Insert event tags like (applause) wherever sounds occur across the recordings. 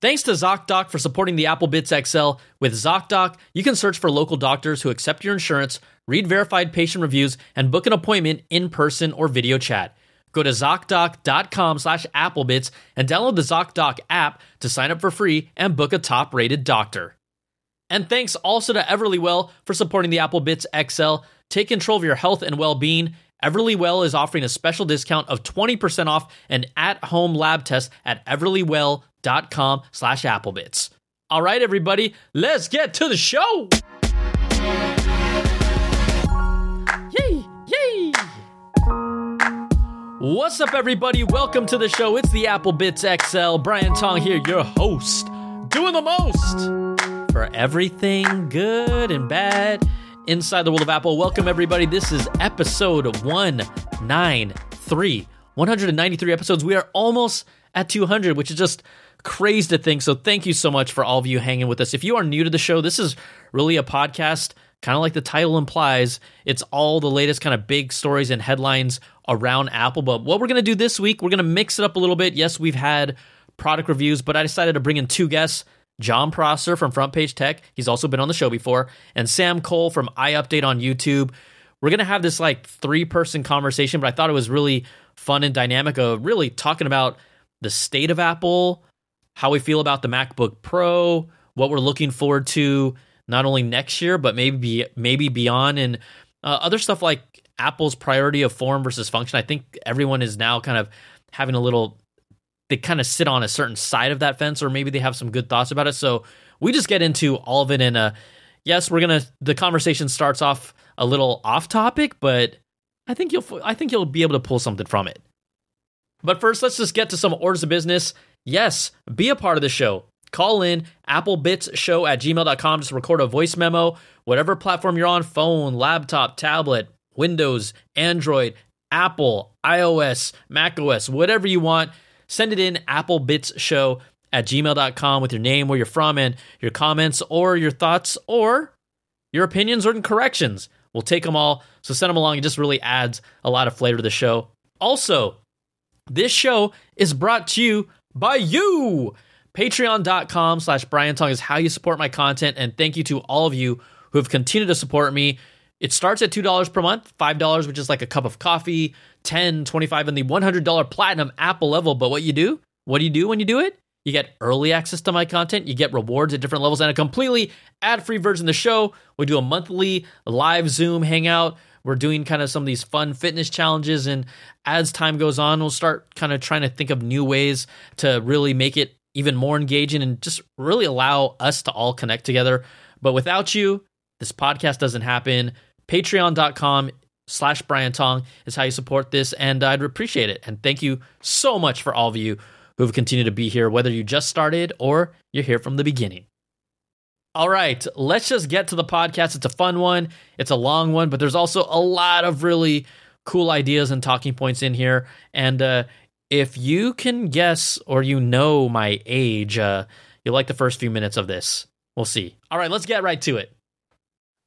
Thanks to ZocDoc for supporting the Apple Bits XL. With ZocDoc, you can search for local doctors who accept your insurance, read verified patient reviews, and book an appointment in person or video chat. Go to ZocDoc.com slash AppleBits and download the ZocDoc app to sign up for free and book a top-rated doctor. And thanks also to Everlywell for supporting the Apple Bits XL. Take control of your health and well-being. Everlywell is offering a special discount of 20% off an at-home lab test at everlywell.com slash applebits. All right, everybody, let's get to the show. Yay, yay. What's up, everybody? Welcome to the show. It's the Apple Bits XL. Brian Tong here, your host, doing the most for everything good and bad inside the world of Apple. Welcome, everybody. This is episode 193. 193 episodes. We are almost at 200, which is just crazy to think. So thank you so much for all of you hanging with us. If you are new to the show, this is really a podcast, kind of like the title implies. It's all the latest kind of big stories and headlines around Apple. But what we're going to do this week, we're going to mix it up a little bit. Yes, we've had product reviews, but I decided to bring in two guests. Jon Prosser from Front Page Tech. He's also been on the show before. And Sam Kohl from iUpdate on YouTube. We're to have this like three person conversation, but I thought it was really fun and dynamic of really talking about the state of Apple, how we feel about the MacBook Pro, what we're looking forward to not only next year but maybe maybe beyond, and uh, other stuff like Apple's priority of form versus function. I think everyone is now kind of having a little. They kind of sit on a certain side of that fence, or maybe they have some good thoughts about it. So we just get into all of it in a. Yes, we're gonna. The conversation starts off a little off topic, but I think you'll. I think you'll be able to pull something from it. But first, let's just get to some orders of business. Yes, be a part of the show. Call in applebitsshow at gmail.com. Just record a voice memo, whatever platform you're on phone, laptop, tablet, Windows, Android, Apple, iOS, macOS, whatever you want. Send it in applebitsshow at gmail.com with your name, where you're from, and your comments or your thoughts or your opinions or corrections. We'll take them all. So send them along. It just really adds a lot of flavor to the show. Also, this show is brought to you by you. Patreon.com slash Brian Tong is how you support my content. And thank you to all of you who have continued to support me. It starts at $2 per month, $5, which is like a cup of coffee, 10 25 in the $100 platinum Apple level. But what you do, what do you do when you do it? You get early access to my content. You get rewards at different levels and a completely ad free version of the show. We do a monthly live Zoom hangout. We're doing kind of some of these fun fitness challenges. And as time goes on, we'll start kind of trying to think of new ways to really make it even more engaging and just really allow us to all connect together. But without you, this podcast doesn't happen. Patreon.com slash Brian Tong is how you support this, and I'd appreciate it. And thank you so much for all of you who have continued to be here, whether you just started or you're here from the beginning. All right, let's just get to the podcast. It's a fun one, it's a long one, but there's also a lot of really cool ideas and talking points in here. And uh, if you can guess or you know my age, uh, you'll like the first few minutes of this. We'll see. All right, let's get right to it.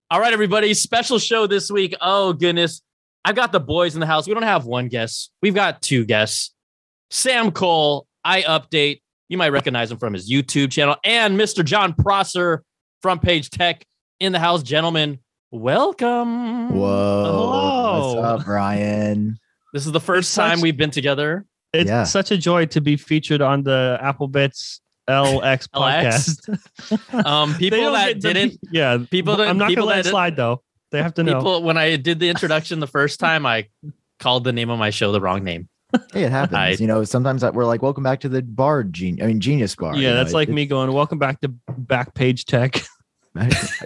All right, everybody, special show this week. Oh, goodness. I've got the boys in the house. We don't have one guest, we've got two guests. Sam Kohl, I update. You might recognize him from his YouTube channel, and Mr. Jon Prosser, Front Page Tech, in the house. Gentlemen, welcome. Whoa. Hello. What's up, Brian? This is the first It's time such- we've been together. It's Yeah. such a joy to be featured on the Apple Bits LX LX? (laughs) podcast. (laughs) Um, people that didn't, yeah, people that- I'm not people gonna let that- it slide though. They have to know. people, when I did the introduction the first time, I called the name of my show the wrong name. Hey, it happens. I- you know, sometimes that we're like, welcome back to the bar genius. I mean, genius bar. yeah, you that's know, like it- me going, "Welcome back to Backpage Tech." (laughs)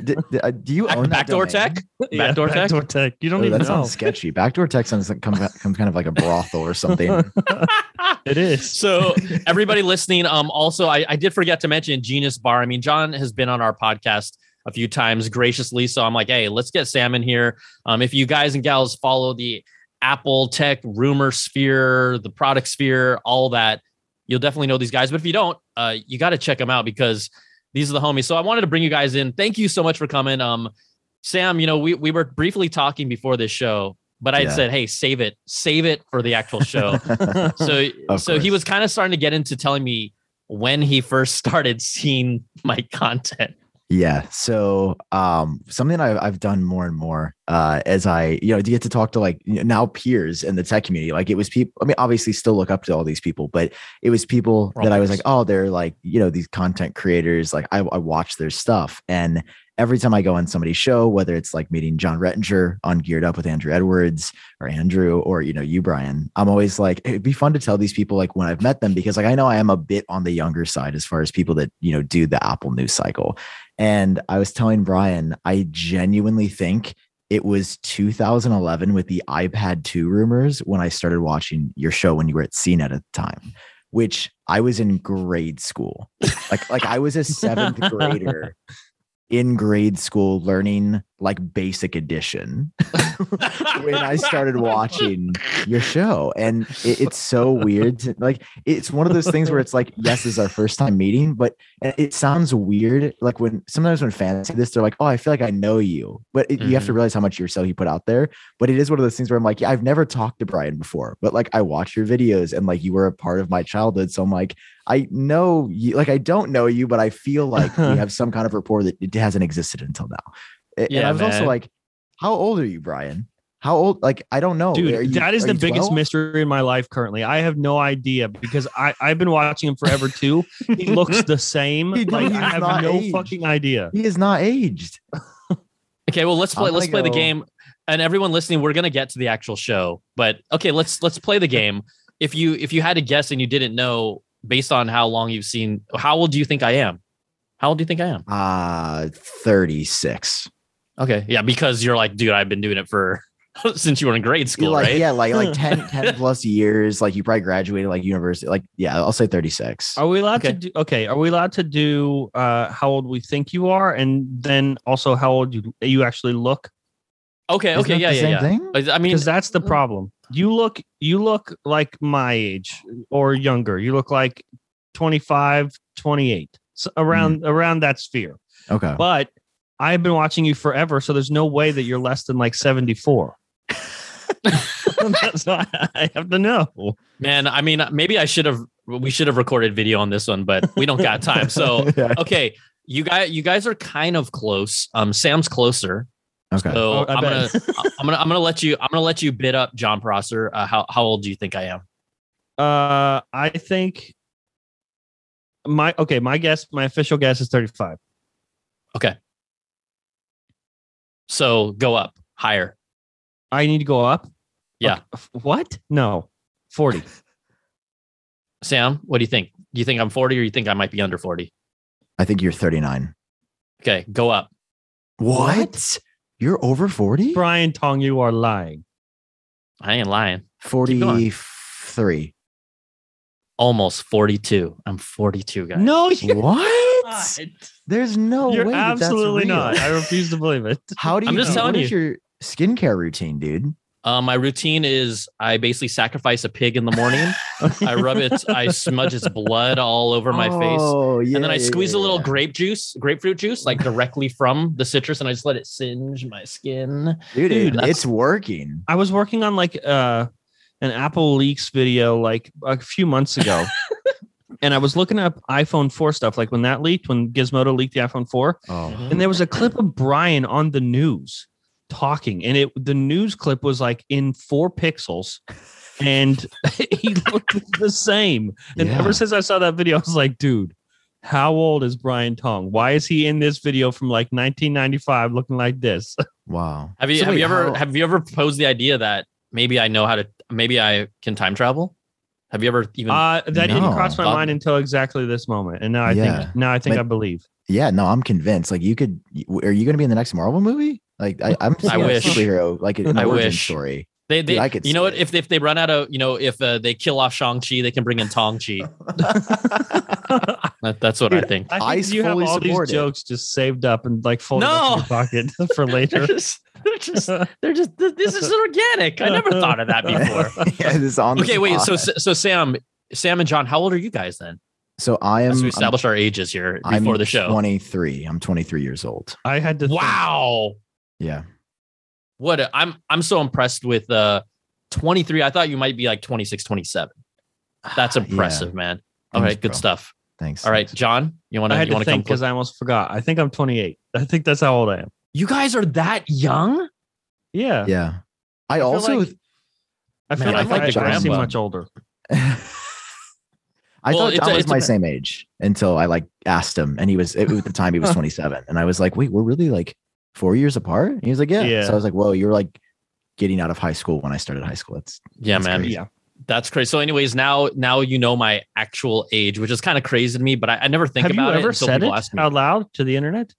d- d- uh, do you own backdoor domain? tech? Yeah, Backdoor tech? Backdoor Tech. You don't Oh, even that know. sounds sketchy. Backdoor tech sounds like come, come kind of like a brothel or something. (laughs) (laughs) It is. So everybody listening, um, also I, I did forget to mention Genius Bar. I mean, John has been on our podcast a few times graciously. So I'm like, hey, let's get Sam in here. Um, if you guys and gals follow the Apple tech rumor sphere, the product sphere, all that, you'll definitely know these guys. But if you don't, uh, you got to check them out because these are the homies. So I wanted to bring you guys in. Thank you so much for coming. Um, Sam, you know, we we were briefly talking before this show, but I Yeah. said, hey, save it, save it for the actual show. (laughs) so Of so he was kind of starting to get into telling me when he first (laughs) started seeing my content. Yeah. So um something I've I've done more and more uh as I you know to get to talk to like now peers in the tech community. Like it was people I mean obviously still look up to all these people, but it was people that I was like, oh, they're like, you know, these content creators, like I, I watch their stuff. And every time I go on somebody's show, whether it's like meeting Jon Rettinger on Geared Up with Andru Edwards or Andrew or you know you Brian, I'm always like it'd be fun to tell these people like when I've met them because like I know I am a bit on the younger side as far as people that you know do the Apple news cycle. And I was telling Brian, I genuinely think it was 2011 with the iPad 2 rumors when I started watching your show when you were at CNET at the time, which I was in grade school. Like like I was a 7th (laughs) grader in grade school learning like basic edition (laughs) when I started watching your show. And it, it's so weird. To, like, it's one of those things where it's like, yes, this is our first time meeting, but it sounds weird. Like, when sometimes when fans say this, they're like, oh, I feel like I know you. But it, you have to mm-hmm. realize how much yourself you put out there. But it is one of those things where I'm like, yeah, I've never talked to Brian before, but like, I watch your videos and like, you were a part of my childhood. So I'm like, I know you, like, I don't know you, but I feel like we (laughs) have some kind of rapport that it hasn't existed until now. A- and Yeah, I was also like, how old are you, Brian? How old? Like, I don't know. Dude, you- that is the biggest 12? mystery in my life currently. I have no idea because I, I've been watching him forever too. He looks the (laughs) same. He- like, I have no aged. fucking idea. He is not aged. (laughs) Okay, well let's play let's gonna play the game. And everyone listening, we're gonna get to the actual show. But okay, let's let's play the game. If you if you had to guess and you didn't know based on how long you've seen, how old do you think I am? How old do you think I am? Uh 36. Okay, yeah, because you're like, dude, I've been doing it for (laughs) since you were in grade school, like, right? yeah, like like 10, (laughs) 10 plus years. Like you probably graduated like university. Like, yeah, I'll say 36. Are we allowed Okay. to do okay? Are we allowed to do uh how old we think you are and then also how old you you actually look? Okay, Isn't okay, yeah, yeah, same yeah. thing? I mean, Because that's the mm. problem. You look you look like my age or younger. You look like 25, 28. So around around that sphere. Okay. But I've been watching you forever, so there's no way that you're less than like 74. (laughs) That's why I have to know. man, I mean, maybe I should have we should have recorded video on this one, but we don't got time. So (laughs) Yeah. okay, you guys you guys are kind of close. Um, Sam's closer. Okay. So Oh, I'm gonna. (laughs) I'm gonna I'm gonna let you I'm gonna let you bid up Jon Prosser. Uh, how how old do you think I am? Uh, I think my okay. My guess, my official guess is 35. Okay. So go up higher. I need to go up. Yeah. Okay, What? No, 40. (laughs) Sam, what do you think? Do you think I'm 40 or you think I might be under 40? I think you're 39. Okay, go up. What? You're over 40? Brian Tong, you are lying. I ain't lying. 43. Almost 42. I'm 42, guys. No, (laughs) you're What? not. There's no You're way. that that's absolutely real. not. I refuse to believe it. (laughs) How do you I'm just do- telling what is you. your skincare routine, dude? Uh, my routine is I basically sacrifice a pig in the morning. (laughs) I rub it, I smudge its blood all over my face. Oh, yeah. and then I yeah, squeeze yeah, a little yeah. grape juice, grapefruit juice, like directly from the citrus, and I just let it singe my skin. Dude, Dude, it's working. I was working on like uh an Apple leaks video like a few months ago. (laughs) and I was looking up iPhone 4 stuff like when that leaked, when Gizmodo leaked the iPhone 4, Oh, and there was a clip of Brian on the news talking and it the news clip was like in 4 pixels and (laughs) he looked the same. And Yeah. ever since I saw that video I was like, dude, how old is Brian Tong? Why is he in this video from like 1995 looking like this? wow. Have you So have wait, you ever how- have you ever proposed the idea that maybe I know how to maybe I can time travel? Have you ever even Uh, that didn't cross my Thought- mind until exactly this moment, and now I Yeah. think now I think But- I believe. Yeah, no, I'm convinced. Like, you could. Are you going to be in the next Marvel movie? Like, I, I'm I wish. superhero, like an (laughs) I origin wish. story. they, they Dude, I could you know what if if they run out of you know if uh, they kill off Shang Chi they can bring in Tong Chi. (laughs) (laughs) That, that's what I think. I I think you have all these support it. jokes just saved up and like folded up in your pocket for later. just they're just they're just this is organic. I never thought of that before. (laughs) yeah, this on Okay, wait. So so Sam, Sam and John, how old are you guys then? so I am. As we I'm- establish our ages here I'm before the show. 23. I'm 23 years old. I had to. think- Wow. Yeah. What a, I'm I'm so impressed with uh 23. I thought you might be like 26, 27. That's (sighs) Yeah. impressive, man. All Thanks, right, good bro. stuff. Thanks. All right, John, you want I to had you to want to come? think because I almost forgot. I think I'm 28. I think that's how old I am. You guys are that young? Yeah. Yeah. I, feel also like- I feel Man, like I'm like I, the I seem grandpa. much older. (laughs) I Well, thought it's John a- was my a- same age until I like asked him, and he was it, at the time he was (laughs) 27, and I was like, "Wait, we're really like four years apart?" And he was like, "Yeah." Yeah. So I was like, "Whoa, you're like getting out of high school when I started high school." It's Yeah, That's man. crazy. Yeah. That's crazy. So, anyways, now now you know my actual age, which is kind of crazy to me, but I, I never think Have you about it ever until said people it ask me. out loud to the internet?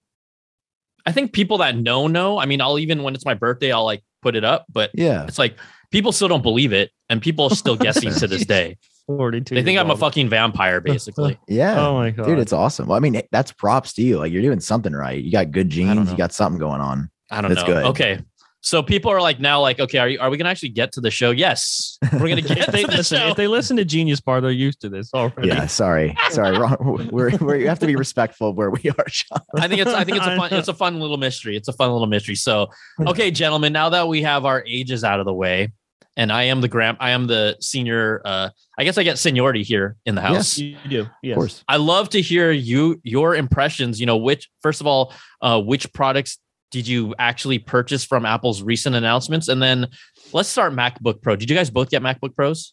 I think people that know know. I mean, I'll even when it's my birthday, I'll like put it up, but yeah. it's like people still don't believe it, and people are still guessing to this (laughs) day. 42. They think I'm a fucking vampire, (laughs) basically. Yeah. Oh my god, Dude, it's awesome. Well, I mean, that's props to you. Like you're doing something right. You got good genes. You got something going on. I don't That's know. good. Okay. So people are like now, like, okay, are you, are we gonna actually get to the show? Yes, we're gonna get (laughs) they to the listen, show. if they listen to Genius Bar, they're used to this already. Yeah. Sorry. Sorry. Wrong. (laughs) We're, we're, you have to be respectful of where we are, Sean. I think it's I think it's a I fun it's a fun little mystery. It's a fun little mystery. So, okay, gentlemen, now that we have our ages out of the way, and I am the grand I am the senior uh I guess I get seniority here in the house. Yes, you do. Yes. Of course. I love to hear you your impressions, you know, which first of all, uh which products did you actually purchase from Apple's recent announcements? And then let's start MacBook Pro. Did you guys both get MacBook Pros?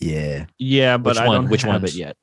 Yeah. Yeah, but Which I one? don't Which have ones? it yet.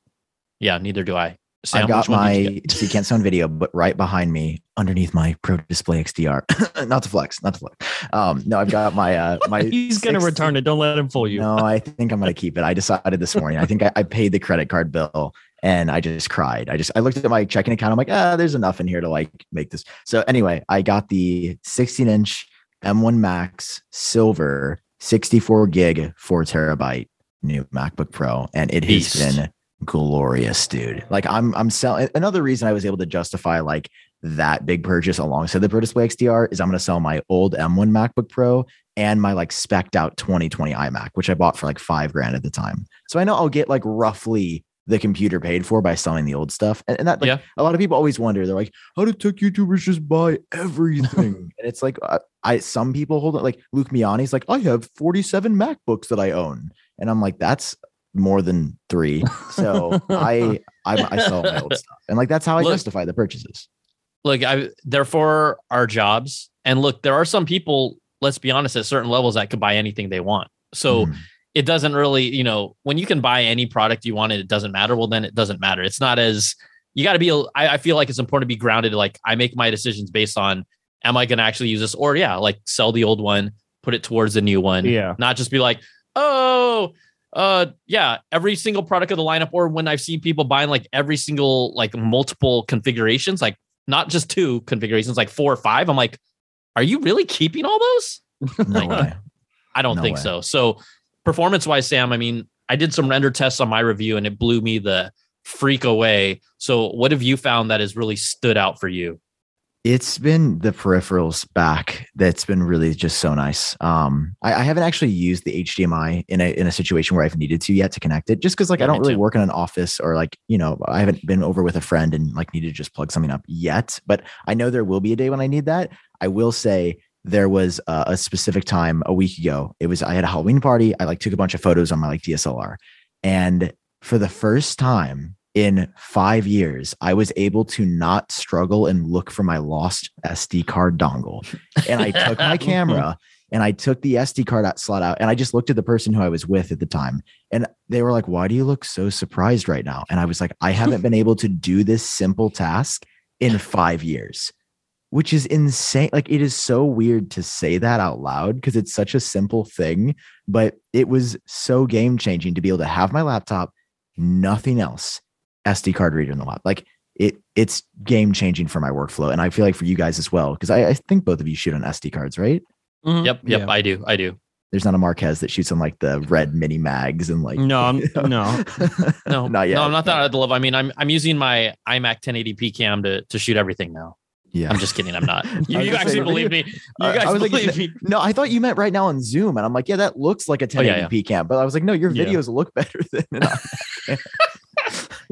Yeah, neither do I. I Sam, got which you my, so you can't see on video, but right behind me, underneath my Pro Display XDR, (laughs) not to flex, not to flex. Um, no, I've got my, uh, my, (laughs) He's gonna 60 return it. Don't let him fool you. No, I think I'm gonna keep it. I decided this morning. I think I, I paid the credit card bill and I just cried. I just I looked at my checking account. I'm like, ah, there's enough in here to like make this. So anyway, I got the 16 inch M1 Max silver, 64 gig, four terabyte new MacBook Pro, and it has been glorious, dude. Like I'm I'm selling. Another reason I was able to justify like that big purchase alongside the Pro Display XDR is I'm going to sell my old M1 MacBook Pro and my like specked out 2020 iMac, which I bought for like five grand at the time. So I know I'll get like roughly the computer paid for by selling the old stuff. And, and that, like, Yeah. a lot of people always wonder, they're like, how do tech YouTubers just buy everything? (laughs) and it's like, uh, I, some people hold it like Luke Miani's like, I have 47 MacBooks that I own. And I'm like, that's more than three. So I, I, I sell my old stuff. And like, that's how I Look- justify the purchases. look, I they're for our jobs. And look, there are some people, let's be honest, at certain levels that could buy anything they want. So Mhm. It doesn't really, you know, when you can buy any product you want and it doesn't matter, well, then it doesn't matter. It's not as you got to be, I, I feel like it's important to be grounded. Like I make my decisions based on, am I going to actually use this? Or yeah, like sell the old one, put it towards the new one. Yeah. Not just be like, oh, uh, yeah, every single product of the lineup. Or when I've seen people buying like every single, like multiple configurations, like not just two configurations, like four or five. I'm like, are you really keeping all those? No (laughs) way. I don't No think way. so. So performance wise, Sam, I mean, I did some render tests on my review and it blew me the freak away. So what have you found that has really stood out for you? It's been the peripherals back that's been really just so nice. Um, I, I haven't actually used the HDMI in a in a situation where I've needed to yet to connect it, just because like Yeah, I don't really too. work in an office or like you know I haven't been over with a friend and like needed to just plug something up yet. But I know there will be a day when I need that. I will say there was a, a specific time a week ago. It was I had a Halloween party. I like took a bunch of photos on my like DSLR, and for the first time in five years, I was able to not struggle and look for my lost SD card dongle. And I took my (laughs) camera and I took the SD card out, slot out, and I just looked at the person who I was with at the time. And they were like, Why do you look so surprised right now? And I was like, I haven't been able to do this simple task in five years, which is insane. Like, it is so weird to say that out loud because it's such a simple thing, but it was so game changing to be able to have my laptop, nothing else, SD card reader in the lap. Like, it it's game changing for my workflow, and I feel like for you guys as well because I, I think both of you shoot on SD cards, right? Mhm. Yep, yep, Yeah. I do, I do. There's not a Marques that shoots on like the red mini mags and like No, I'm, (laughs) no. (laughs) No, not yet. No, I'm not that at the level. I mean, I'm I'm using my iMac 1080p cam to to shoot everything now. Yeah. I'm just kidding. I'm not. (laughs) You, you actually say, believe me? You I- I guys was like, believe me? no, I thought you meant right now on Zoom, and I'm like, yeah, that looks like a Oh, yeah, 1080p cam, but I was like, no, your Yeah. videos look better than an iMac cam.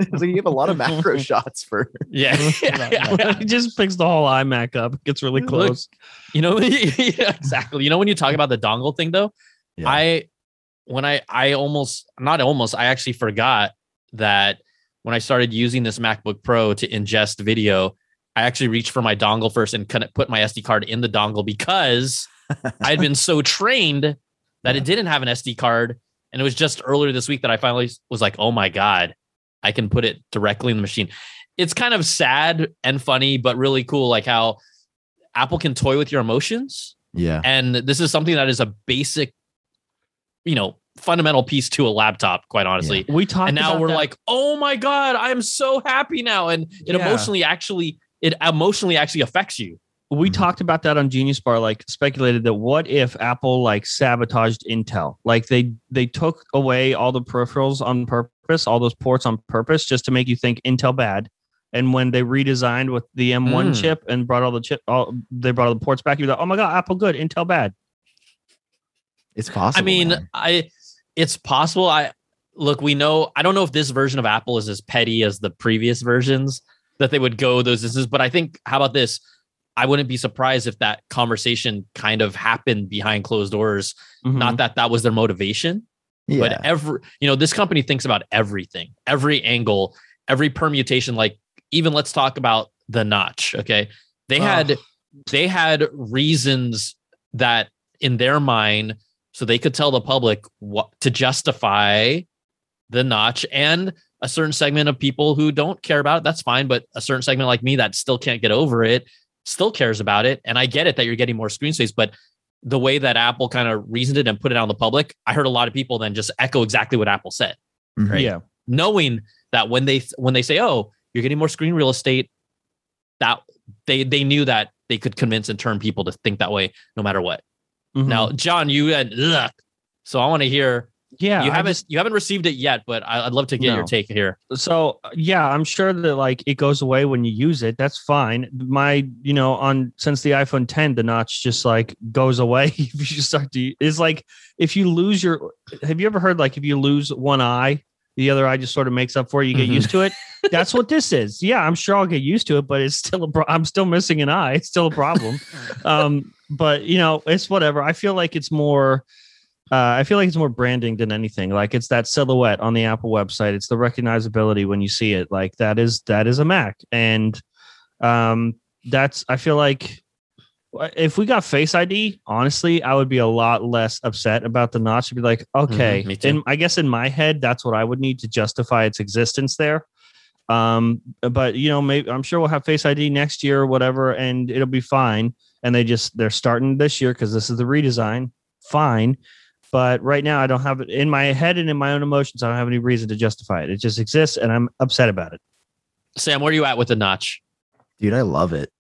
I was like, you have a lot of macro (laughs) shots for. Yeah, (laughs) yeah, yeah. he just picks the whole iMac up. Gets really close. You know, yeah, exactly. You know, when you talk about the dongle thing, though, Yeah. I when I I almost not almost I actually forgot that when I started using this MacBook Pro to ingest video, I actually reached for my dongle first and kind of put my SD card in the dongle because I had been (laughs) so trained that Yeah. it didn't have an SD card. And it was just earlier this week that I finally was like, oh my God, I can put it directly in the machine. It's kind of sad and funny, but really cool, like how Apple can toy with your emotions. Yeah. And this is something that is a basic, you know, fundamental piece to a laptop, quite honestly. We talked And now about we're that. like, oh my God, I'm so happy now. And it Yeah. emotionally actually, it emotionally actually affects you. we Mhm. talked about that on Genius Bar, like speculated that what if Apple like sabotaged Intel? Like they they took away all the peripherals on purpose, all those ports on purpose, just to make you think Intel bad. And when they redesigned with the M1 Mm. chip and brought all the chip, all they brought all the ports back, you're like, oh my god, Apple good, Intel bad. It's possible. I mean, man. I it's possible. I look, we know I don't know if this version of Apple is as petty as the previous versions that they would go those distances, but I think how about this? I wouldn't be surprised if that conversation kind of happened behind closed doors. Mhm. Not that that was their motivation, yeah. but every you know this company thinks about everything, every angle, every permutation. Like even let's talk about the notch. Okay, they had they had reasons that in their mind so they could tell the public what to justify the notch and a certain segment of people who don't care about it that's fine but a certain segment like me that still can't get over it still cares about it and i get it that you're getting more screen space but the way that apple kind of reasoned it and put it out in the public i heard a lot of people then just echo exactly what apple said Mhm. right? yeah, knowing that when they when they say oh you're getting more screen real estate that they they knew that they could convince and turn people to think that way no matter what Mhm. now john you had ugh, so i want to hear yeah, you haven't just- you haven't received it yet but I, i'd love to get your take here. So yeah i'm sure that like it goes away when you use it. That's fine. My you know on since the iphone 10 the notch just like goes away (laughs) if you start to it's like if you lose your have you ever heard like if you lose one eye the other eye just sort of makes up for it you get Mhm. used to it? That's what this is. Yeah i'm sure i'll get used to it but it's still a pro- i'm still missing an eye. It's still a problem. (laughs) Um but you know it's whatever. I feel like it's more uh, I feel like it's more branding than anything. Like it's that silhouette on the Apple website. It's the recognizability when you see it. Like that is that is a Mac, and um, that's. I feel like uh, if we got Face ID, honestly, I would be a lot less upset about the notch. I'd be like, okay, Mhm, me too. and I guess in my head, that's what I would need to justify its existence there. Um, but you know, maybe I'm sure we'll have Face ID next year or whatever, and it'll be fine. And they just they're starting this year because this is the redesign. Fine. But right now, I don't have it in my head and in my own emotions. I don't have any reason to justify it. It just exists, and I'm upset about it. sam where are you at with the notch dude, I love it.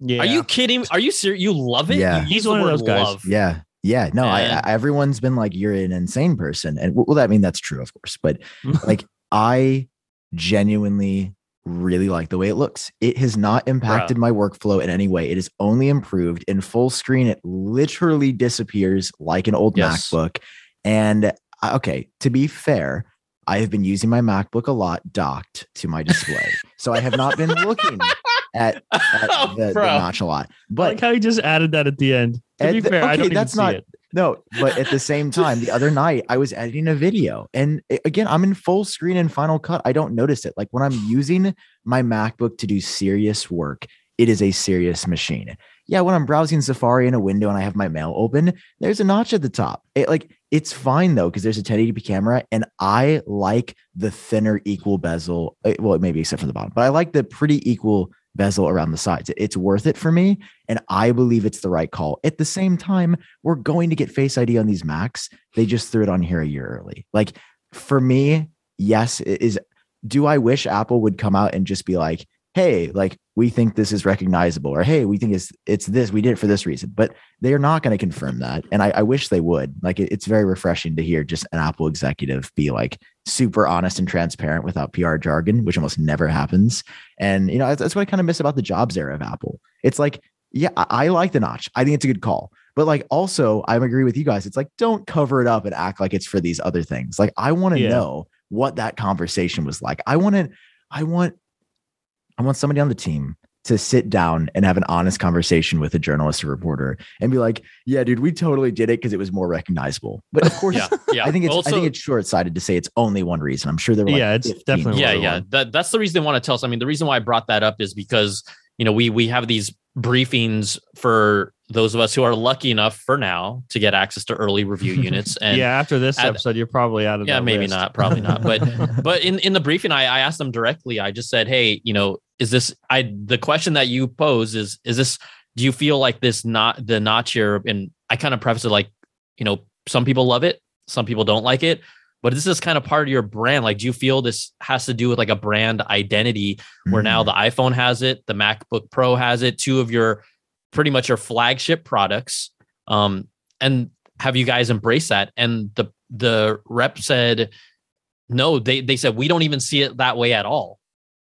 Yeah. are you kidding are you serious you love it Yeah. You He's one of those guys. love. Yeah. Yeah. No, I, I, everyone's been like, you're an insane person. And well, I mean, that's true, of course. But (laughs) like, I genuinely really like the way it looks. It has not impacted my workflow in any way. It is only improved in full screen. It literally disappears like an old Yes. MacBook. And uh, okay, to be fair, I have been using my MacBook a lot docked to my display. so I have not been looking (laughs) at, at Oh, the, the notch a lot. I But like how you just added that at the end. To be the- fair, I okay, don't even that's see not- it. No, but at the same time, the other night I was editing a video, and again, I'm in full screen in Final Cut. I don't notice it. Like when I'm using my MacBook to do serious work, it is a serious machine. Yeah, when I'm browsing Safari in a window and I have my mail open, there's a notch at the top. It like it's fine though because there's a 1080p camera, and I like the thinner equal bezel. eh, Well, maybe except for the bottom, but I like the pretty equal bezel around the sides. It's worth it for me, and I believe it's the right call. At the same time, we're going to get Face ID on these Macs. They just threw it on here a year early. Like for me, yes, it is. Do I wish Apple would come out and just be like, "Hey, like we think this is recognizable," or "Hey, we think it's it's this. We did it for this reason." But they are not going to confirm that, and I, I wish they would. Like it- it's very refreshing to hear just an Apple executive be like super honest and transparent without PR jargon, which almost never happens. And you know that's, that's what I kind of miss about the Jobs era of Apple. It's like yeah, I, I like the notch. I think it's a good call. But like also, I agree with you guys. It's like don't cover it up and act like it's for these other things. Like I want to Yeah. know what that conversation was like. I want to, I want, I want somebody on the team to sit down and have an honest conversation with a journalist or reporter and be like, "Yeah, dude, we totally did it because it was more recognizable." But of course, Yeah, yeah. I think it's Also- I think it's short sighted to say it's only one reason. I'm sure there were like Yeah, it's definitely yeah, yeah. That that's the reason they want to tell us. I mean, the reason why I brought that up is because you know we we have these briefings for those of us who are lucky enough for now to get access to early review (laughs) units. And yeah, after this at- episode, you're probably out of yeah, maybe list. not, probably not. But (laughs) but in in the briefing, I I asked them directly. I just said, hey, you know, is this I the question that you pose is is this do you feel like this not the notch here? And I kind of preface it like, you know, some people love it, some people don't like it. But this is kind of part of your brand. Like, do you feel this has to do with like a brand identity where now Mhm. the iPhone has it, the MacBook Pro has it, two of your pretty much your flagship products. Um, and have you guys embraced that? And the the rep said, no, they they said we don't even see it that way at all.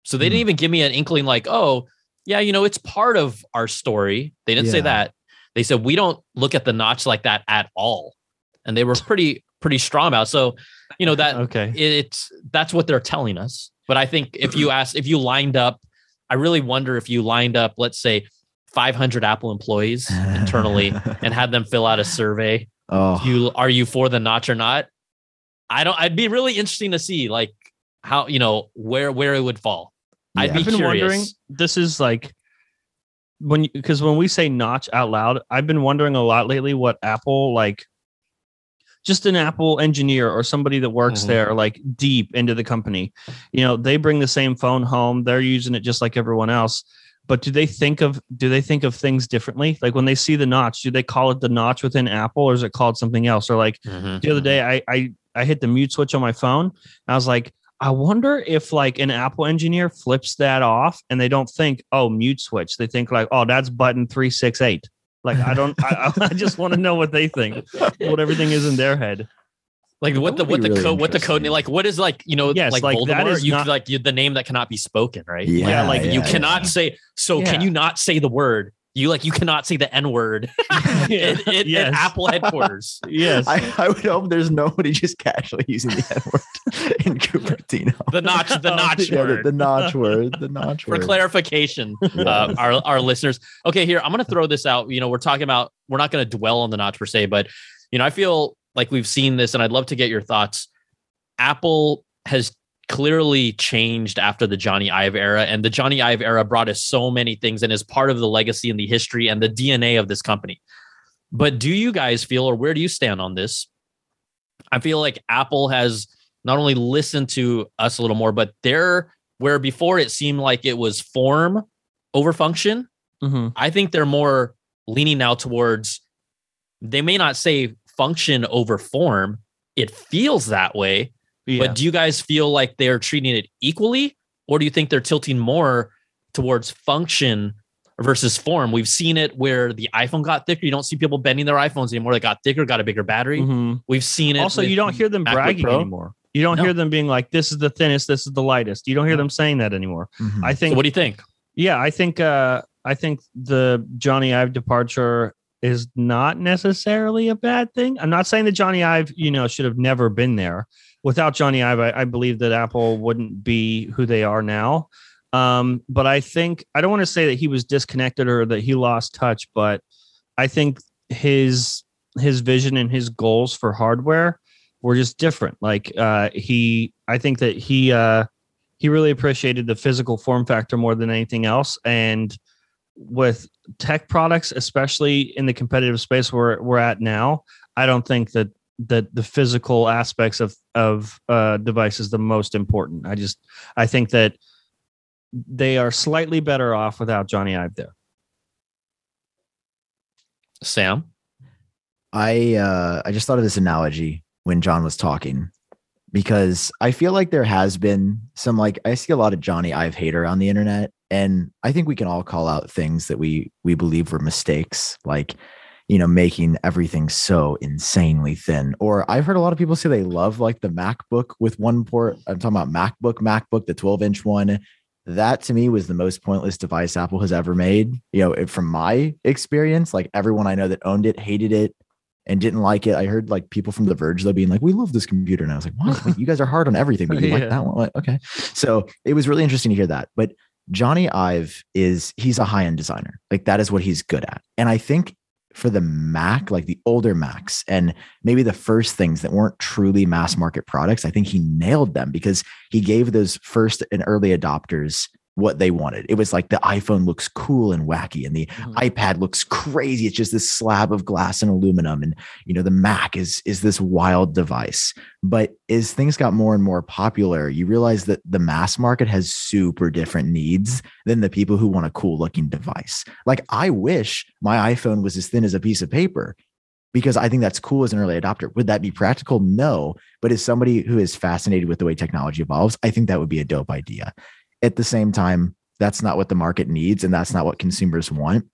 So they didn't Hmm. even give me an inkling like, oh, yeah, you know, it's part of our story. They didn't say that. They said we don't look at the notch like that at all. And they were pretty pretty strong about. it. So, you know, that Okay. it's that's what they're telling us. But I think if you ask, if you lined up, I really wonder if you lined up, let's say, 500 Apple employees internally and had them fill out a survey. oh, You are you for the notch or not? I don't. I'd be really interesting to see like how you know where where it would fall. i'd be I've been curious. wondering. This is like when because when we say notch out loud, I've been wondering a lot lately what Apple like. Just an Apple engineer or somebody that works Mhm. there, like deep into the company. You know, they bring the same phone home. They're using it just like everyone else. But do they think of do they think of things differently? Like when they see the notch, do they call it the notch within Apple, or is it called something else? Or like Mhm. the other day I, I i hit the mute switch on my phone i was like i wonder if like an apple engineer flips that off and they don't think oh mute switch they think like oh that's button 368 like i don't i, I just want to know what they think what everything is in their head. Like what the what the really code what the code interesting. like what is like you know Yes, like, like, Voldemort? is you not- like you, the name that cannot be spoken right? Yeah, like, like you yeah, cannot say so can you not say the word you like you cannot say the n word (laughs) in, in, Yes. in Apple headquarters (laughs) yes I, I would hope there's nobody just casually using the N word in (laughs) Cupertino. the notch the Oh, notch Yeah, the, word the notch word. The notch for word. clarification uh, our our listeners. Okay, here I'm going to throw this out. You know, we're talking about we're not going to dwell on the notch per se, but you know, I feel like we've seen this, and I'd love to get your thoughts. Apple has clearly changed after the Jony Ive era, and the Jony Ive era brought us so many things, and is part of the legacy and the history and the DNA of this company. But do you guys feel, or where do you stand on this? I feel like Apple has not only listened to us a little more, but they're where before it seemed like it was form over function. Mhm. I think they're more leaning now towards they may not say function over form. It feels that way, yeah. but do you guys feel like they're treating it equally? Or do you think they're tilting more towards function versus form? We've seen it where the iPhone got thicker. You don't see people bending their iPhones anymore. They got thicker, got a bigger battery. Mhm. We've seen it. also you don't hear them MacBook bragging Pro. anymore you don't No. hear them being like this is the thinnest this is the lightest you don't hear No. them saying that anymore Mhm. i So think what do you think? Yeah, I think uh I think the Jony Ive departure is not necessarily a bad thing. I'm not saying that Jony Ive, you know, should have never been there. Without Jony Ive, I, I believe that Apple wouldn't be who they are now. Um, but I think I don't want to say that he was disconnected or that he lost touch, but I think his his vision and his goals for hardware were just different. Like uh he I think that he uh he really appreciated the physical form factor more than anything else. And with tech products, especially in the competitive space where we're at now, I don't think that that the physical aspects of of uh, device is the most important. I just I think that they are slightly better off without Jony Ive there. Sam? I uh I just thought of this analogy when John was talking because I feel like there has been some like I see a lot of Jony Ive hater on the internet and I think we can all call out things that we we believe were mistakes like you know making everything so insanely thin or I've heard a lot of people say they love like the MacBook with one port I'm talking about MacBook MacBook the 12 inch one that to me was the most pointless device Apple has ever made you know it- from my experience like everyone I know that owned it hated it and didn't like it. I heard like people from The Verge though being like, "We love this computer," and I was like, "What? Like, you guys are hard on everything, but you like (laughs) that one? Like, okay." So it was really interesting to hear that. But Jony Ive is he's a high end designer. Like that is what he's good at. And I think for the Mac, like the older Macs, and maybe the first things that weren't truly mass market products, I think he nailed them because he gave those first and early adopters what they wanted. It was like the iPhone looks cool and wacky and the mm-hmm. iPad looks crazy. It's just this slab of glass and aluminum and you know the Mac is is this wild device. But as things got more and more popular, you realize that the mass market has super different needs than the people who want a cool looking device. Like I wish my iPhone was as thin as a piece of paper because I think that's cool as an early adopter. Would that be practical? No. But as somebody who is fascinated with the way technology evolves, I think that would be a dope idea. At the same time, that's not what the market needs and that's not what consumers want.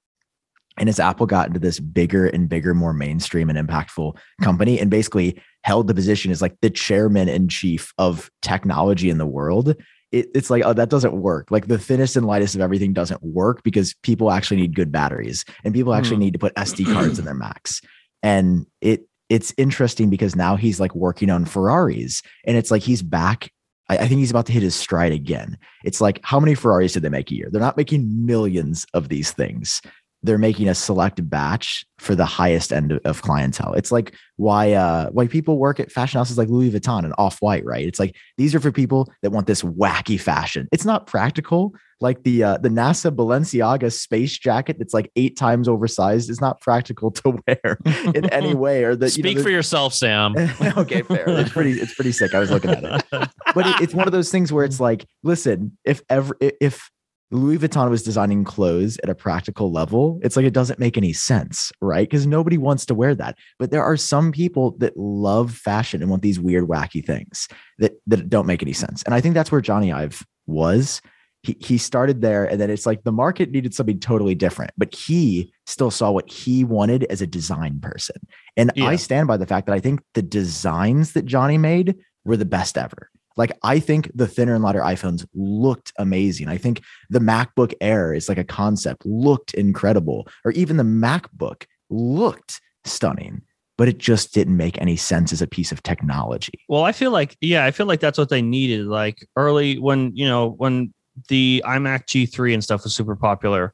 And as Apple got into this bigger and bigger, more mainstream and impactful company, and basically held the position as like the chairman in chief of technology in the world, it, it's like, oh, that doesn't work. Like the thinnest and lightest of everything doesn't work because people actually need good batteries and people actually mm. need to put SD cards in their Macs. And it it's interesting because now he's like working on Ferraris and it's like he's back I, I think he's about to hit his stride again. It's like, how many Ferraris did they make a year? They're not making millions of these things they're making a select batch for the highest end of clientele. It's like why uh why people work at fashion houses like Louis Vuitton and Off White, right? It's like these are for people that want this wacky fashion. It's not practical. Like the uh, the NASA Balenciaga space jacket that's like eight times oversized is not practical to (laughs) wear in any (laughs) way. Or that speak you know, for yourself, Sam. (laughs) okay, fair. It's pretty it's pretty sick. I was looking at it, but it, it's one of those things where it's like, listen, if ever if Louis Vuitton was designing clothes at a practical level, it's like it doesn't make any sense, right? Because nobody wants to wear that. But there are some people that love fashion and want these weird, wacky things that that don't make any sense. And I think that's where Jony Ive was. He he started there, and then it's like the market needed something totally different, but he still saw what he wanted as a design person. And yeah. I stand by the fact that I think the designs that Jony made were the best ever. Like I think the thinner and lighter iPhones looked amazing. I think the MacBook Air is like a concept looked incredible, or even the MacBook looked stunning, but it just didn't make any sense as a piece of technology. Well, I feel like yeah, I feel like that's what they needed. Like early when you know when the iMac G3 and stuff was super popular.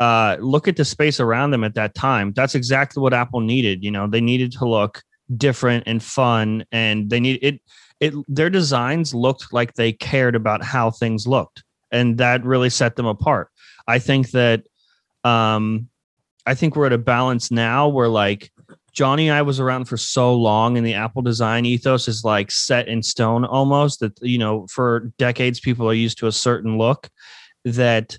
Uh, look at the space around them at that time. That's exactly what Apple needed. You know, they needed to look different and fun, and they need it it their designs looked like they cared about how things looked and that really set them apart. I think that um i think we're at a balance now where like Jony Ive was around for so long and the apple design ethos is like set in stone almost that you know for decades people are used to a certain look that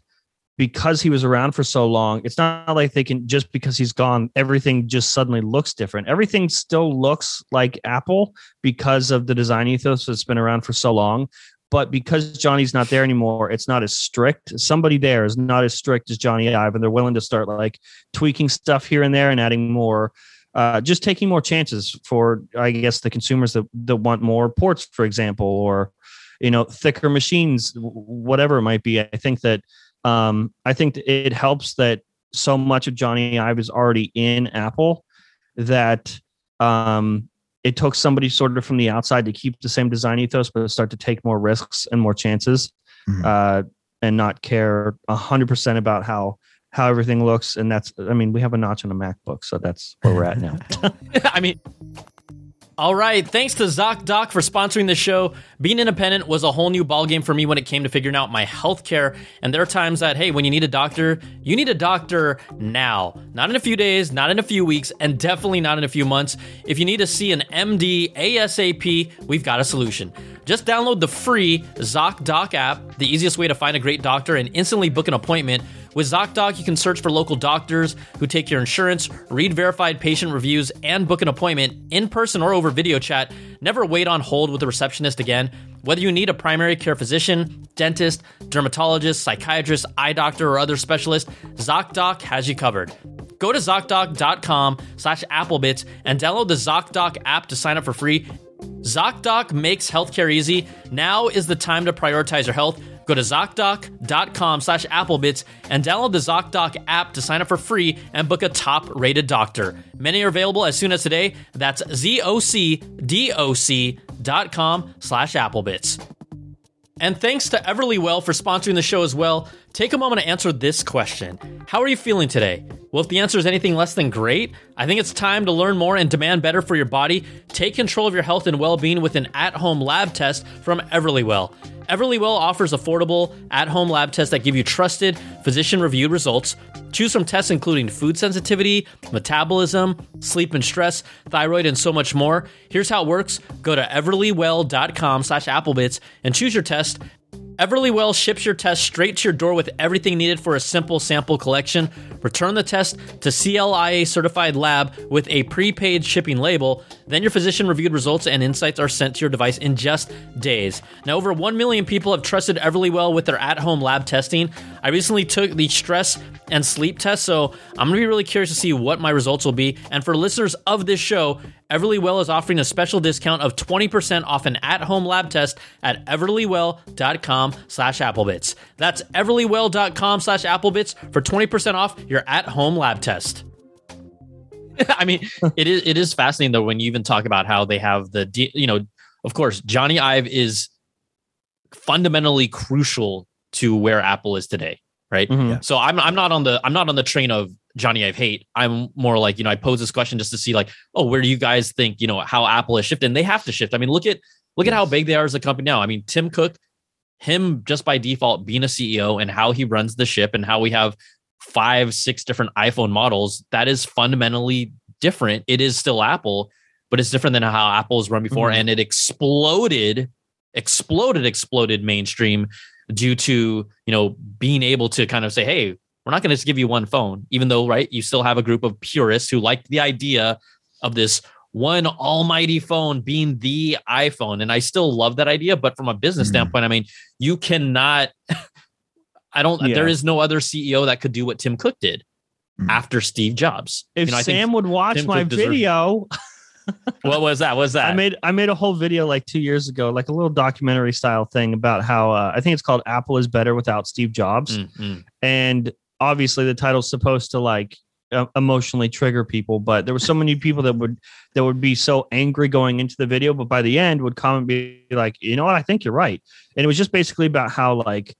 because he was around for so long, it's not like they can just because he's gone, everything just suddenly looks different. Everything still looks like Apple because of the design ethos that's been around for so long. But because Jony's not there anymore, it's not as strict. Somebody there is not as strict as Jony Ive, and they're willing to start like tweaking stuff here and there and adding more, uh, just taking more chances for, I guess, the consumers that, that want more ports, for example, or you know, thicker machines, whatever it might be. I think that um, I think it helps that so much of Jony Ive is already in Apple that um, it took somebody sort of from the outside to keep the same design ethos, but start to take more risks and more chances, mm-hmm. uh, and not care hundred percent about how how everything looks. And that's, I mean, we have a notch on a MacBook, so that's where we're at now. (laughs) I mean, all right, thanks to ZocDoc for sponsoring the show. Being independent was a whole new ballgame for me when it came to figuring out my health care. And there are times that, hey, when you need a doctor, you need a doctor now. Not in a few days, not in a few weeks, and definitely not in a few months. If you need to see an MD ASAP, we've got a solution. Just download the free ZocDoc app, the easiest way to find a great doctor and instantly book an appointment with ZocDoc, you can search for local doctors who take your insurance, read verified patient reviews, and book an appointment in person or over video chat. Never wait on hold with a receptionist again. Whether you need a primary care physician, dentist, dermatologist, psychiatrist, eye doctor, or other specialist, ZocDoc has you covered. Go to ZocDoc.com slash Applebits and download the ZocDoc app to sign up for free. ZocDoc makes healthcare easy. Now is the time to prioritize your health. Go to ZocDoc.com slash Applebits and download the ZocDoc app to sign up for free and book a top rated doctor. Many are available as soon as today. That's ZocDoc.com slash Applebits. And thanks to Everlywell for sponsoring the show as well. Take a moment to answer this question How are you feeling today? Well, if the answer is anything less than great, I think it's time to learn more and demand better for your body. Take control of your health and well being with an at home lab test from Everlywell. Everlywell offers affordable at home lab tests that give you trusted, physician reviewed results. Choose from tests including food sensitivity, metabolism, sleep and stress, thyroid, and so much more. Here's how it works go to everlywell.com slash applebits and choose your test. Everlywell ships your test straight to your door with everything needed for a simple sample collection. Return the test to CLIA certified lab with a prepaid shipping label. Then your physician reviewed results and insights are sent to your device in just days. Now, over 1 million people have trusted Everlywell with their at home lab testing. I recently took the stress and sleep test, so I'm gonna be really curious to see what my results will be. And for listeners of this show, Everlywell is offering a special discount of 20% off an at-home lab test at everlywell.com slash applebits. That's everlywell.com slash applebits for 20% off your at-home lab test. (laughs) I mean, it is it is fascinating though when you even talk about how they have the you know, of course, Jony Ive is fundamentally crucial to where Apple is today, right? Mhm. So I'm I'm not on the I'm not on the train of Jony Ive hate. I'm more like, you know, I pose this question just to see like, oh, where do you guys think, you know, how Apple has shifted? And they have to shift. I mean, look at look at how big they are as a company now. I mean, Tim Cook, him just by default being a CEO and how he runs the ship and how we have five, six different iPhone models, that is fundamentally different. It is still Apple, but it's different than how Apple was run before. Mhm. And it exploded, exploded, exploded mainstream due to, you know, being able to kind of say, hey, we're not going to just give you one phone, even though, right, you still have a group of purists who like the idea of this one almighty phone being the iPhone. And I still love that idea. But from a business Mhm. standpoint, I mean, you cannot, (laughs) I don't, Yeah. there is no other CEO that could do what Tim Cook did Mhm. after Steve Jobs. If You know, I think- Sam would watch Tim my Cook deserves- video, (laughs) what was that? What was that? I made I made a whole video like two years ago, like a little documentary style thing about how uh, I think it's called "Apple is Better Without Steve Jobs," Mm, mm. and obviously the title's supposed to like emotionally trigger people, but there were so many people that would that would be so angry going into the video, but by the end would comment be like, you know what, I think you're right, and it was just basically about how like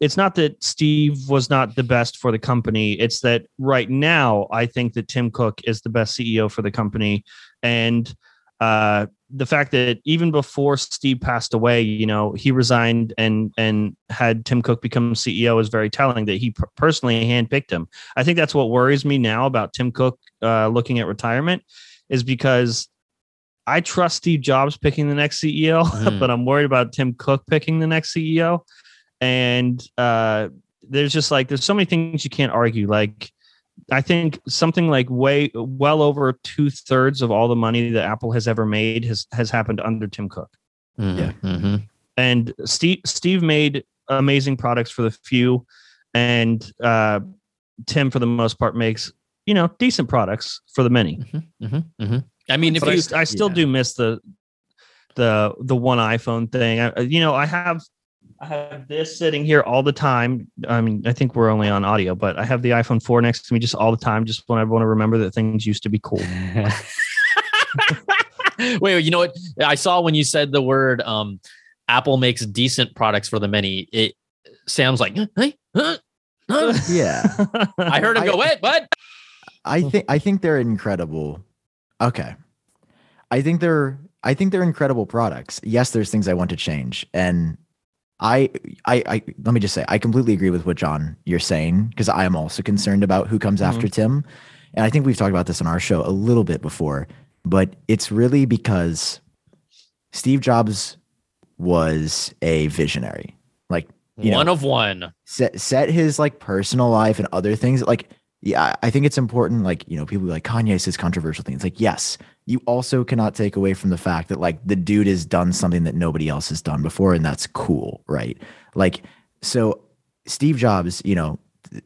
it's not that Steve was not the best for the company. It's that right now, I think that Tim Cook is the best CEO for the company. And uh, the fact that even before Steve passed away, you know, he resigned and and had Tim Cook become CEO is very telling that he per- personally handpicked him. I think that's what worries me now about Tim Cook uh, looking at retirement is because I trust Steve Jobs picking the next CEO, (laughs) Mm. but I'm worried about Tim Cook picking the next CEO. And uh, there's just like there's so many things you can't argue. Like I think something like way well over two thirds of all the money that Apple has ever made has has happened under Tim Cook. Mhm, Yeah. mhm. And Steve Steve made amazing products for the few, and uh, Tim for the most part makes you know decent products for the many. Mhm, mhm. I mean, if but I you, st- I, still yeah. do miss the the the one iPhone thing. I, you know, I have I have this sitting here all the time. I mean, I think we're only on audio, but I have the iPhone 4 next to me just all the time, just when I want to remember that things used to be cool. (laughs) wait, wait, you know what? I saw when you said the word um, Apple makes decent products for the many. It sounds like, hey, huh, huh? Yeah. I heard him go, I- what? What? I think I think they're incredible. Okay. I think they're I think they're incredible products. Yes, there's things I want to change. And I I I let me just say I completely agree with what Jon you're saying because I am also concerned about who comes mm-hmm. after Tim. And I think we've talked about this on our show a little bit before, but it's really because Steve Jobs was a visionary. Like you know, one of one. set set his like personal life and other things like yeah i think it's important like you know people be like kanye says controversial things like yes you also cannot take away from the fact that like the dude has done something that nobody else has done before and that's cool right like so steve jobs you know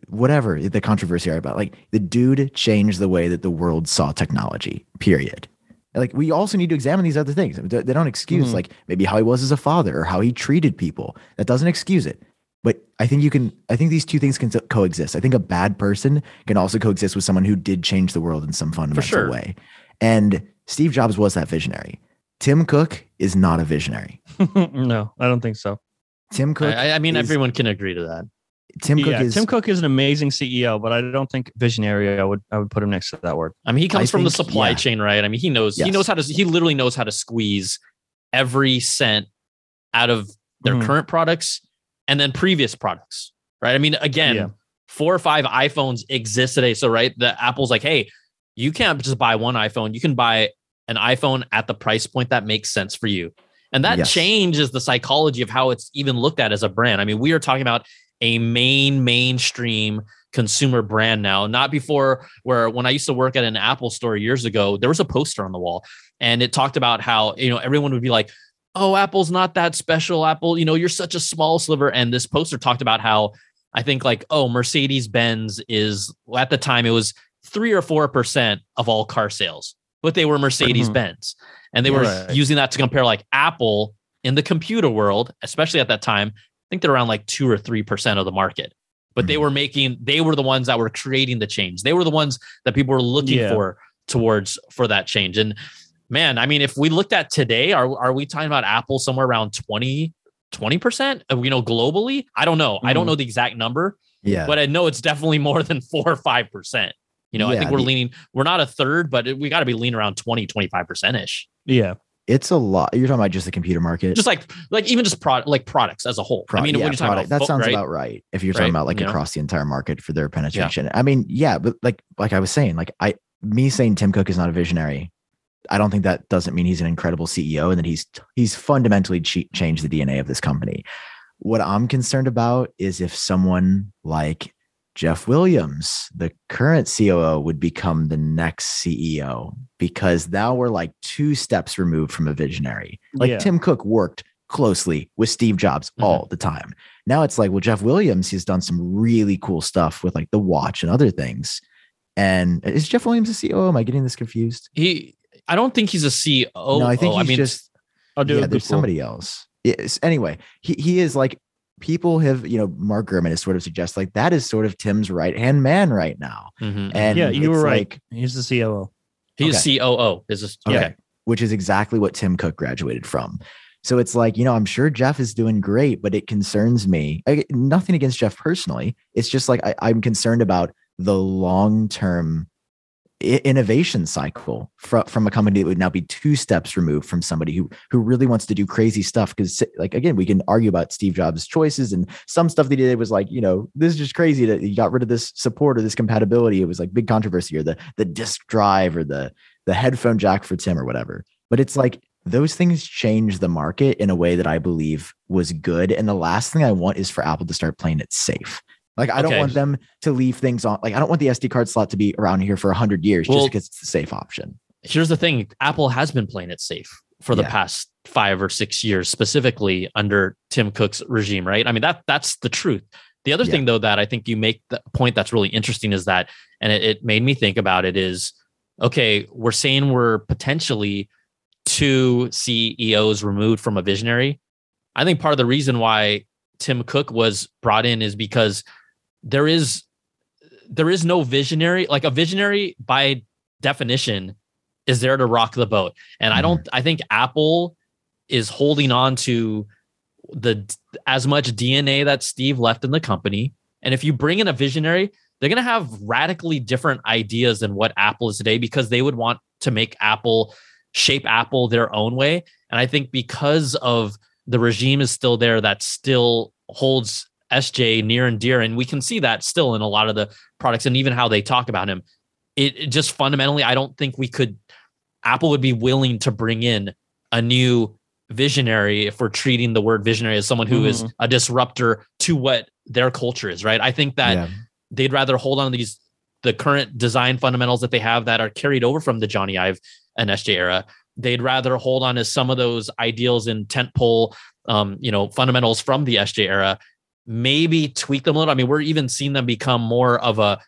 whatever the controversy are about like the dude changed the way that the world saw technology period like we also need to examine these other things they don't excuse Mhm. like maybe how he was as a father or how he treated people that doesn't excuse it but I think you can. I think these two things can coexist. I think a bad person can also coexist with someone who did change the world in some fundamental sure. way. And Steve Jobs was that visionary. Tim Cook is not a visionary. (laughs) no, I don't think so. Tim Cook. I, I mean, is- everyone can agree to that. Tim Cook yeah, is Tim Cook is an amazing CEO, but I don't think visionary. I would I would put him next to that word. I mean, he comes I from the supply yeah. chain, right? I mean, he knows he knows how to he literally knows how to squeeze every cent out of their Mhm. current products and then previous products, right? I mean, again, Yeah. four or five iPhones exist today, so right, the Apple's like, hey, you can't just buy one iPhone. You can buy an iPhone at the price point that makes sense for you. And that Yes. changes the psychology of how it's even looked at as a brand. I mean, we are talking about a main mainstream consumer brand now, not before where when I used to work at an Apple store years ago, there was a poster on the wall and it talked about how, you know, everyone would be like, "Oh, Apple's not that special. Apple, you know, you're such a small sliver." And this poster talked about how I think like, "Oh, Mercedes-Benz is at the time it was 3 or 4% of all car sales." But they were Mercedes-Benz. And they were Right. using that to compare like Apple in the computer world, especially at that time, I think they're around like two or three percent of the market. But they Mhm. were making, they were the ones that were creating the change. They were the ones that people were looking Yeah. for towards for that change. And man, I mean, if we looked at today, are are we talking about Apple somewhere around 20, 20%? Uh, You know, globally? I don't know. I don't Mhm. know the exact number, yeah. but I know it's definitely more than four or five percent. You know, I think we're the- leaning, we're not a third, but it- we got to be leaning around 20, 25% ish. Yeah, it's a lot. You're talking about just the computer market. Just like, like even just product, like products as a whole. Pro- I mean, yeah, when you're talking product. about that sounds right? about right. If you're talking Right, about like you know? across the entire market for their penetration. I mean, yeah, but like like I was saying, like I me saying Tim Cook is not a visionary. I don't think that doesn't mean he's an incredible CEO and that he's he's fundamentally ch- changed the DNA of this company. What I'm concerned about is if someone like Jeff Williams, the current COO, would become the next CEO because now we're like two steps removed from a visionary. Like Yeah. Tim Cook worked closely with Steve Jobs Mhm. all the time. Now it's like, well, Jeff Williams, he's done some really cool stuff with like the watch and other things. And is Jeff Williams a CEO? Am I getting this confused? He, I don't think he's a CEO. no, I think he's I mean, just I'll do yeah, there's somebody else. Yes. Anyway, he he is like people have, you know, Mark Gurman has sort of suggests like that is sort of Tim's right hand man right now. mhm. And Yeah, you were right. like- He's the COO. he's okay. COO. Is this, Okay. okay. which is exactly what Tim Cook graduated from. So it's like, you know, I'm sure Jeff is doing great, but it concerns me. I, nothing against Jeff personally. It's just like I, I'm concerned about the long term innovation cycle from, from a company that would now be two steps removed from somebody who who really wants to do crazy stuff. Because like again we can argue about steve jobs choices and some stuff that he did was like you know this is just crazy that he got rid of this support or this compatibility. It was like big controversy or the the disk drive or the the headphone jack for tim or whatever. But it's like those things change the market in a way that i believe was good and the last thing i want is for apple to start playing it safe like I don't want them to leave things on. Like I don't want the SD card slot to be around here for hundred years Well- just because it's the safe option. Here's the thing Apple has been playing it safe for the Yeah. past five or six years, specifically under Tim Cook's regime, right? I mean, that that's the truth. The other Yeah. thing, though, that I think you make the point that's really interesting is that, and it, it made me think about it is okay, we're saying we're potentially two CEOs removed from a visionary. I think part of the reason why Tim Cook was brought in is because there is there is no visionary like a visionary by definition is there to rock the boat. And i don't i think apple is holding on to the as much dna that steve left in the company. And if you bring in a visionary they're going to have radically different ideas than what apple is today because they would want to make apple shape apple their own way. And i think because of the regime is still there that still holds SJ near and dear, and we can see that still in a lot of the products and even how they talk about him. It, it just fundamentally, I don't think we could. Apple would be willing to bring in a new visionary if we're treating the word visionary as someone who is Mhm. a disruptor to what their culture is. Right? I think that yeah. they'd rather hold on to these the current design fundamentals that they have that are carried over from the Jony Ive and SJ era. They'd rather hold on to some of those ideals and tentpole, um, you know, fundamentals from the SJ era. Maybe tweak them a little. I mean, we're even seeing them become more of a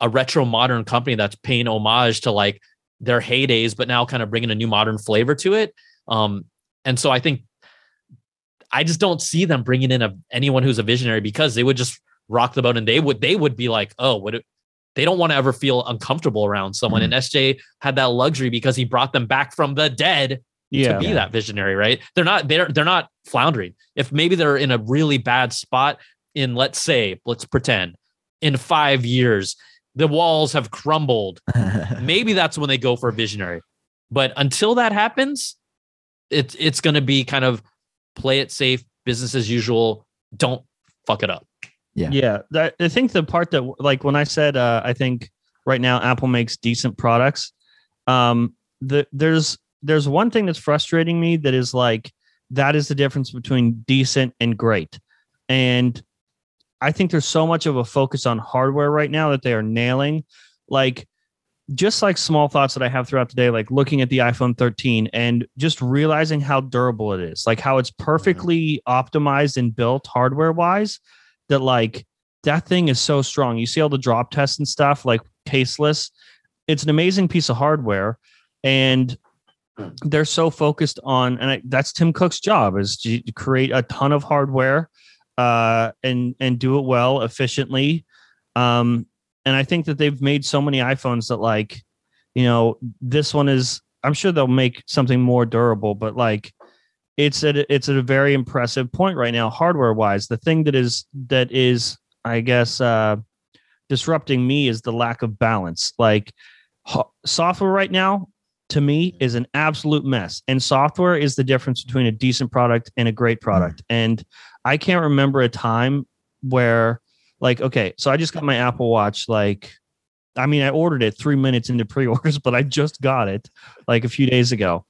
a retro modern company that's paying homage to like their heydays, but now kind of bringing a new modern flavor to it. Um, and so I think I just don't see them bringing in a anyone who's a visionary because they would just rock the boat and they would they would be like, oh, what? it- They don't want to ever feel uncomfortable around someone. And SJ had that luxury because he brought them back from the dead Yeah. to be Yeah. that visionary, right? They're not they're they're not floundering. If maybe they're in a really bad spot in let's say, let's pretend in 5 years the walls have crumbled, (laughs) maybe that's when they go for a visionary. But until that happens, it's it's going to be kind of play it safe, business as usual, don't fuck it up. Yeah. yeah that, i think the part that like when i said uh, i think right now apple makes decent products um the, there's there's one thing that's frustrating me that is like that is the difference between decent and great and i think there's so much of a focus on hardware right now that they are nailing like just like small thoughts that i have throughout the day like looking at the iphone 13 and just realizing how durable it is like how it's mm-hmm. perfectly optimized and built hardware wise that like that thing is so strong. You see all the drop tests and stuff like caseless. It's an amazing piece of hardware, and they're so focused on, and I, that's Tim Cook's job is to create a ton of hardware, uh, and and do it well efficiently. Um, and I think that they've made so many iPhones that like, you know, this one is. I'm sure they'll make something more durable, but like it's at a, it's at a very impressive point right now hardware wise the thing that is that is i guess uh disrupting me is the lack of balance like software right now to me is an absolute mess and software is the difference between a decent product and a great product mm-hmm. and i can't remember a time where like okay so i just got my apple watch like i mean i ordered it three minutes into pre-orders (laughs) but i just got it like a few days ago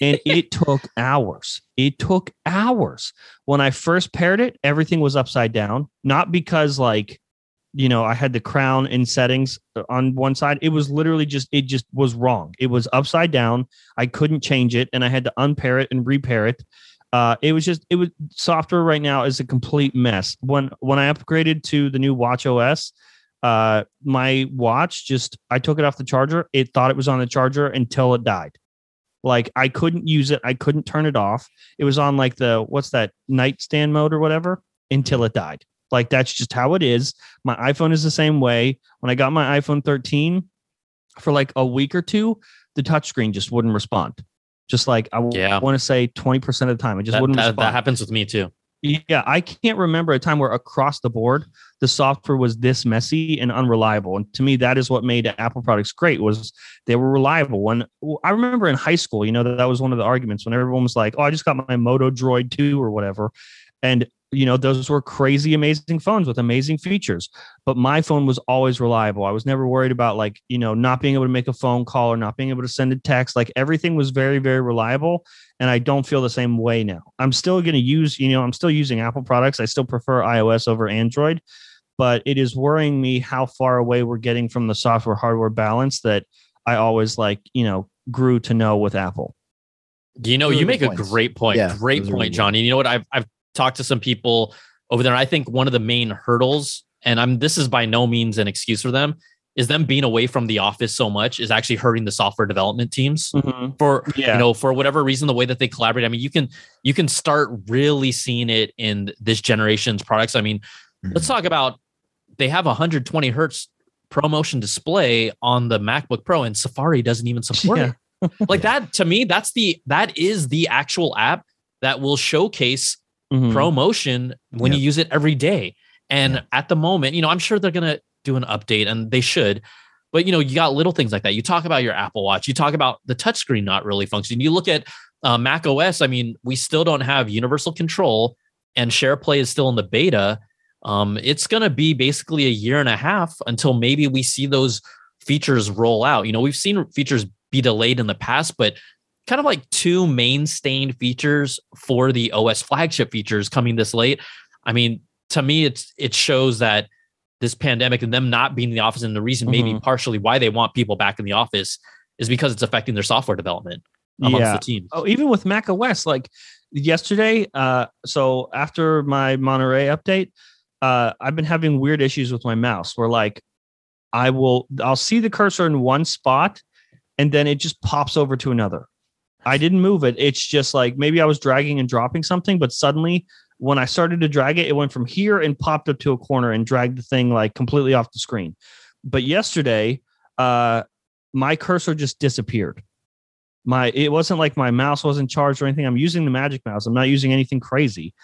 and (laughs) it took hours. It took hours. When I first paired it, everything was upside down. Not because like, you know, I had the crown in settings on one side. It was literally just it just was wrong. It was upside down. I couldn't change it, and I had to unpair it and repair it. Uh, it was just it was software right now is a complete mess. When when I upgraded to the new Watch OS, uh, my watch just I took it off the charger. It thought it was on the charger until it died. Like I couldn't use it. I couldn't turn it off. It was on like the what's that nightstand mode or whatever until it died. Like that's just how it is. My iPhone is the same way. When I got my iPhone 13 for like a week or two, the touchscreen just wouldn't respond. Just like I Yeah. want to say 20% of the time, it just That, wouldn't that, respond. that happens with me too. Yeah, I can't remember a time where across the board the software was this messy and unreliable. And to me, that is what made Apple products great was they were reliable. When I remember in high school, you know, that, that was one of the arguments when everyone was like, "Oh, I just got my Moto Droid 2 or whatever," and you know, those were crazy, amazing phones with amazing features. But my phone was always reliable. I was never worried about like you know not being able to make a phone call or not being able to send a text. Like everything was very, very reliable and I don't feel the same way now. I'm still going to use, you know, I'm still using Apple products. I still prefer iOS over Android, but it is worrying me how far away we're getting from the software hardware balance that I always like, you know, grew to know with Apple. You know, you good make a great point. Yeah, great point, really. Johnny. You know what? I've I've talked to some people over there. I think one of the main hurdles, and I'm this is by no means an excuse for them, is them being away from the office so much is actually hurting the software development teams mm-hmm. for Yeah. you know for whatever reason the way that they collaborate. I mean, you can you can start really seeing it in this generation's products. I mean, let's mm-hmm. talk about they have a 120 hertz ProMotion display on the MacBook Pro, and Safari doesn't even (laughs) support Yeah. it. Like (laughs) that to me, that's the that is the actual app that will showcase Mhm. ProMotion when Yep. you use it every day. And Yeah. at the moment, you know, I'm sure they're gonna do an update, and they should. But you know, you got little things like that. You talk about your Apple Watch. You talk about the touchscreen not really functioning. You look at uh, Mac OS. I mean, we still don't have universal control, and SharePlay is still in the beta. Um, it's going to be basically a year and a half until maybe we see those features roll out. You know, we've seen features be delayed in the past, but kind of like two mainstay features for the OS flagship features coming this late. I mean, to me, it's it shows that this pandemic and them not being in the office, and the reason maybe Mhm. partially why they want people back in the office is because it's affecting their software development amongst Yeah. the team. Oh, even with Mac OS, like yesterday, uh, so after my Monterey update, uh, I've been having weird issues with my mouse where like I will I'll see the cursor in one spot and then it just pops over to another. I didn't move it. It's just like maybe I was dragging and dropping something, but suddenly when I started to drag it, it went from here and popped up to a corner and dragged the thing like completely off the screen. But yesterday, uh, my cursor just disappeared my it wasn't like my mouse wasn't charged or anything. I'm using the Magic Mouse. I'm not using anything crazy,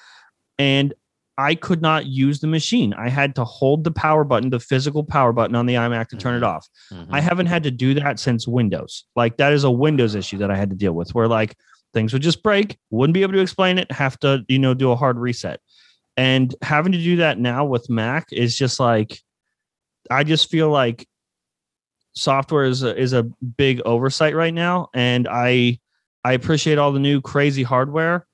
and I could not use the machine. I had to hold the power button, the physical power button on the iMac to turn it off. Mhm. I haven't had to do that since Windows. Like that is a Windows issue that I had to deal with where like things would just break, wouldn't be able to explain it, have to, you know, do a hard reset. And having to do that now with Mac is just like I just feel like software is a, is a big oversight right now and I I appreciate all the new crazy hardware.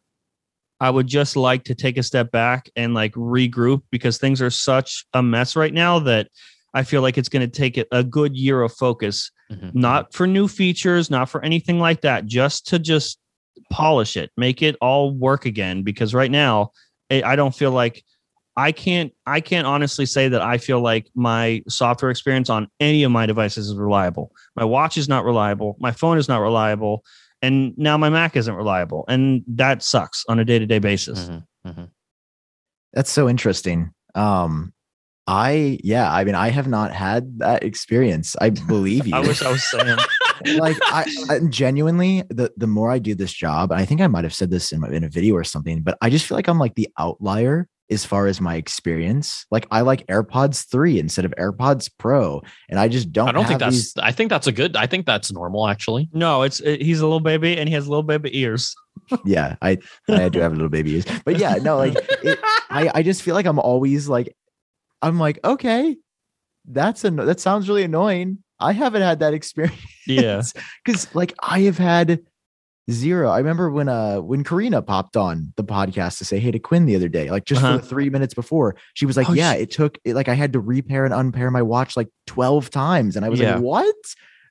I would just like to take a step back and like regroup because things are such a mess right now that I feel like it's going to take a good year of focus, Mhm. not for new features, not for anything like that, just to just polish it, make it all work again. Because right now, I I don't feel like I can't. I can't honestly say that I feel like my software experience on any of my devices is reliable. My watch is not reliable. My phone is not reliable, and now my Mac isn't reliable, and that sucks on a day to day basis. Mhm. Mhm. That's so interesting. Um, I yeah, I mean, I have not had that experience. I believe (laughs) you. I wish I was saying. (laughs) like I, I genuinely the the more I do this job, and I think I might have said this in, my, in a video or something, but I just feel like I'm like the outlier as far as my experience. Like I like AirPods 3 instead of AirPods Pro, and I just don't I don't think that's. these- I think that's a good. I think that's normal actually. No, it's it, he's a little baby and he has little baby ears. (laughs) yeah, I I do have little baby ears. But yeah, no, like it, I I just feel like I'm always like I'm like, okay, that's a that sounds really annoying. I haven't had that (laughs) experience. Yeah. because like I have had zero. I remember when uh when Karina popped on the podcast to say hey to Quinn the other day, like just Uh-huh. for three minutes before, she was like, Oh, Yeah, she- it took it like I had to repair and unpair my watch like 12 times. And I was Yeah. like, What?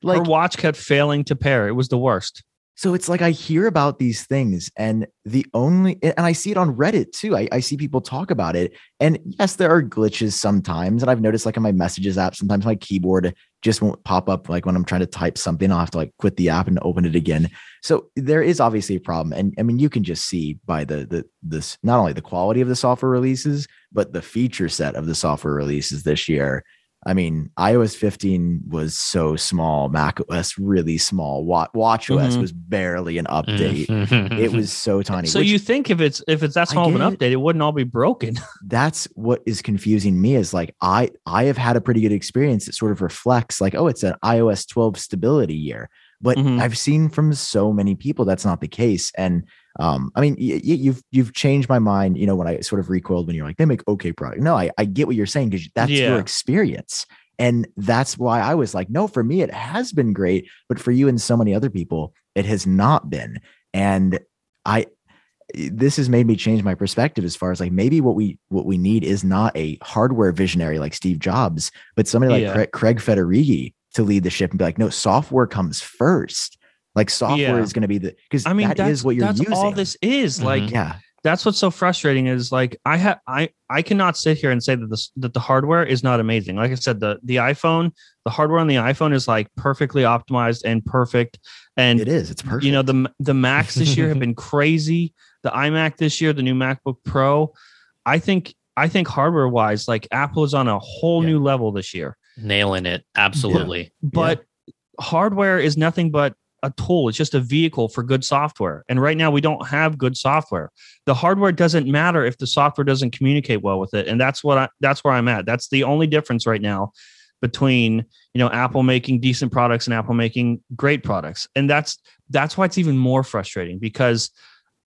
Her Like watch kept failing to pair. It was the worst. so it's like I hear about these things, and the only and I see it on Reddit too. I, I see people talk about it. And yes, there are glitches sometimes. And I've noticed like in my messages app, sometimes my keyboard just won't pop up like when I'm trying to type something. I'll have to like quit the app and open it again. So there is obviously a problem. And I mean, you can just see by the the this not only the quality of the software releases, but the feature set of the software releases this year. I mean, iOS 15 was so small, Mac OS really small, Wa- Watch OS Mhm. was barely an update. Mhm. It was (laughs) so tiny. So which- you think if it's if it's that small of an update, it wouldn't all be broken. (laughs) that's what is confusing me is like I I have had a pretty good experience that sort of reflects like oh it's an iOS 12 stability year but Mhm. I've seen from so many people that's not the case and um I mean y- you've you've changed my mind you know when I sort of recoiled when you're like they make okay product no I I get what you're saying because that's Yeah. your experience and that's why I was like no for me it has been great but for you and so many other people it has not been and I this has made me change my perspective as far as like maybe what we what we need is not a hardware visionary like Steve Jobs, but somebody like Yeah. Craig, Craig Federighi to lead the ship and be like, no, software comes first. Like software Yeah. is going to be the because I mean, that's what you're that's using. all this is. Like Mhm. yeah, that's what's so frustrating is like I have I I cannot sit here and say that this that the hardware is not amazing. Like I said, the the iPhone, the hardware on the iPhone is like perfectly optimized and perfect. And it is. It's perfect. you know the the Macs this year have (laughs) been crazy. The iMac this year, the new MacBook Pro. I think I think hardware wise, like Apple is on a whole Yeah. new level this year. Nailing it. Absolutely. But hardware is nothing but a tool. It's just a vehicle for good software. And right now we don't have good software. The hardware doesn't matter if the software doesn't communicate well with it. And that's what I that's where I'm at. That's the only difference right now between, you know, Apple making decent products and Apple making great products. And that's that's why it's even more frustrating because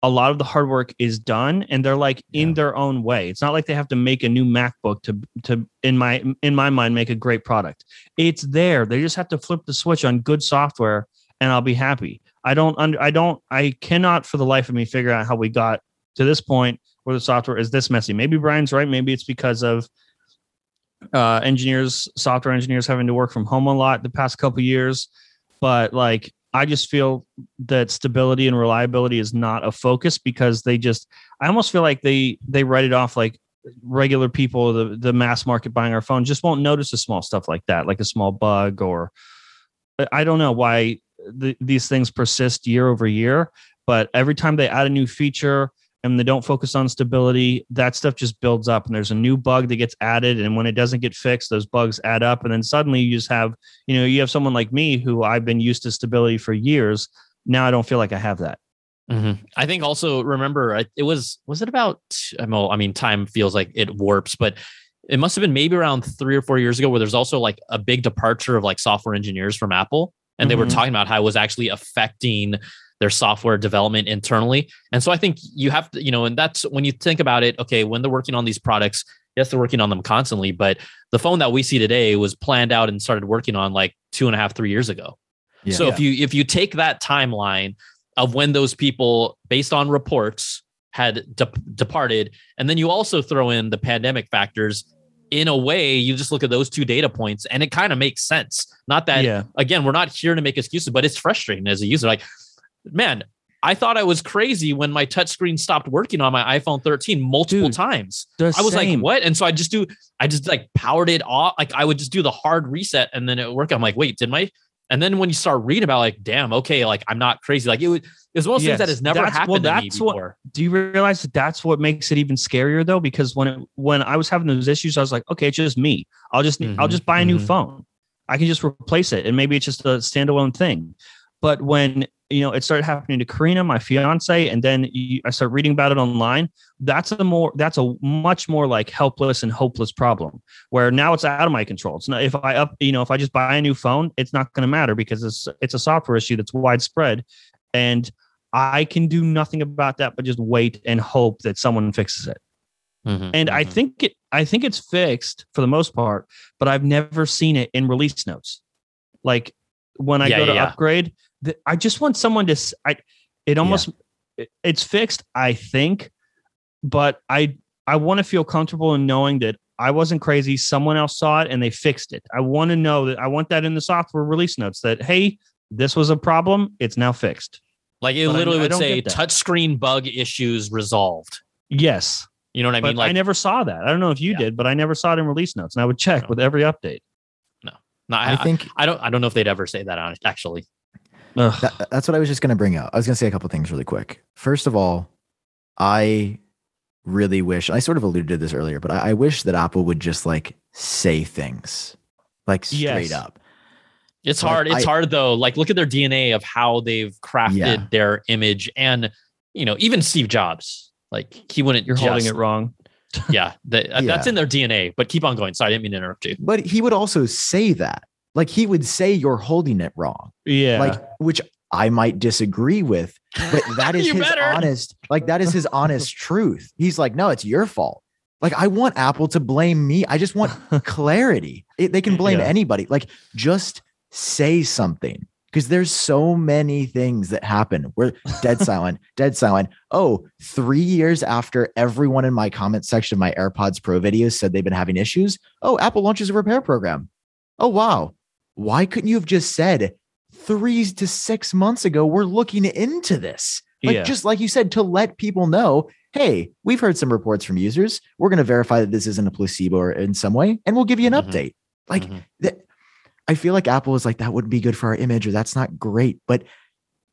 a lot of the hard work is done and they're like in their own way. It's not like they have to make a new MacBook to to in my in my mind make a great product. It's there. They just have to flip the switch on good software and I'll be happy. I don't under I don't I cannot for the life of me figure out how we got to this point where the software is this messy. Maybe Brian's right. Maybe it's because of uh engineers, software engineers having to work from home a lot the past couple years. But like I just feel that stability and reliability is not a focus because they just I almost feel like they they write it off like regular people, the the mass market buying our phone just won't notice the small stuff like that, like a small bug or I don't know why the, these things persist year over year, but every time they add a new feature and they don't focus on stability, that stuff just builds up and there's a new bug that gets added. And when it doesn't get fixed, those bugs add up. And then suddenly you just have, you know, you have someone like me who I've been used to stability for years. now I don't feel like I have that. Mm-hmm. I think also remember it was was it about well I mean time feels like it warps but it must have been maybe around three or four years ago where there's also like a big departure of like software engineers from Apple and they were Mhm. talking about how it was actually affecting their software development internally and so I think you have to you know and that's when you think about it okay when they're working on these products yes they're working on them constantly but the phone that we see today was planned out and started working on like two and a half three years ago Yeah. so if you if you take that timeline of when those people, based on reports, had de- departed, and then you also throw in the pandemic factors, in a way, you just look at those two data points, and it kind of makes sense. Not that yeah. again, we're not here to make excuses, but it's frustrating as a user. Like, man, I thought I was crazy when my touchscreen stopped working on my iPhone 13 multiple Dude, times. I was same. like, what? And so I just do, I just like powered it off. Like I would just do the hard reset and then it would work. I'm like, wait, did my, and then when you start reading about like, damn, okay, like I'm not crazy. Like it would, it was one of those things that has never that's- well, happened to me that's what- Do you realize that that's what makes it even scarier though? Because when it, when I was having those issues, I was like, okay, it's just me. I'll just I'll Mhm, just buy a new mhm. phone. I can just replace it, and maybe it's just a standalone thing. But when you know it started happening to Karina, my fiance, and then you, I started reading about it online. That's a more that's a much more like helpless and hopeless problem. Where now it's out of my control. It's not if I up you know if I just buy a new phone, it's not going to matter because it's it's a software issue that's widespread, and I can do nothing about that but just wait and hope that someone fixes it. Mhm, And I mhm. think it I think it's fixed for the most part, but I've never seen it in release notes. Like when I Yeah, go to yeah. upgrade, the, I just want someone to I it almost it- it's fixed, I think, but I I want to feel comfortable in knowing that I wasn't crazy. Someone else saw it and they fixed it. I want to know that I want that in the software release notes that hey, this was a problem. It's now fixed. like it but literally I would don't say touchscreen bug issues resolved. Yes, You know what I but mean? Like I never saw that. I don't know if you Yeah. did, but I never saw it in release notes, and I would check No. with every update. no, I, I think I don't I don't know if they'd ever say that on actually. Ugh. that, that's what I was just going to bring up. I was going to say a couple things really quick. First of all, I really wish I sort of alluded to this earlier, but I, I wish that Apple would just like say things like straight Yes. up. It's Like, hard. It's I- hard though. Like look at their DNA of how they've crafted Yeah. their image, and you know even Steve Jobs, like he wouldn't. You're holding it wrong. (laughs) Yeah, the- uh, that's in their DNA. But keep on going. Sorry, I didn't mean to interrupt you. But he would also say that. Like he would say you're holding it wrong. Yeah. Like which I might disagree with, but (laughs) that is his better. honest like that is his honest (laughs) truth. He's like, "No, it's your fault." Like I want Apple to blame me. I just want (laughs) clarity. It, they can blame Yeah. anybody. Like just say something because there's so many things that happen. We're dead silent, dead silent. Oh, three years after everyone in my comment section of my AirPods Pro videos said they've been having issues. Oh, Apple launches a repair program. Oh, wow. Why couldn't you have just said three to six months ago, we're looking into this? Like, Yeah. just like you said, to let people know, hey, we've heard some reports from users. We're going to verify that this isn't a placebo or in some way, and we'll give you an Mhm. update. Like, Mhm. that I feel like Apple is like that wouldn't be good for our image or that's not great. But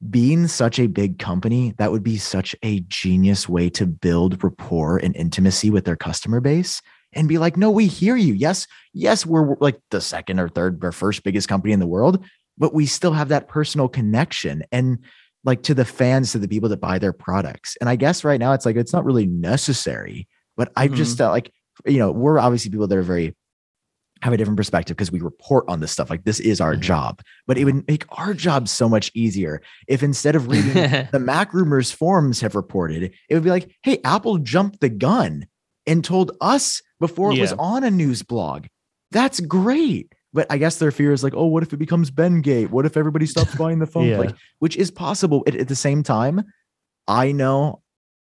being such a big company, that would be such a genius way to build rapport and intimacy with their customer base and be like, no, we hear you. Yes, yes, we're like the second or third or first biggest company in the world, but we still have that personal connection and like to the fans, to the people that buy their products. And I guess right now it's like it's not really necessary, but I just uh, like, you know, we're obviously people that are very have a different perspective because we report on this stuff. Like this is our Mhm. job, but it would make our job so much easier if instead of reading (laughs) the MacRumors forums have reported, it would be like, hey, Apple jumped the gun and told us before it was on a news blog. That's great. But I guess their fear is like, oh, what if it becomes Bendgate? What if everybody stops (laughs) buying the phone? Yeah. Like, which is possible. At, at the same time, I know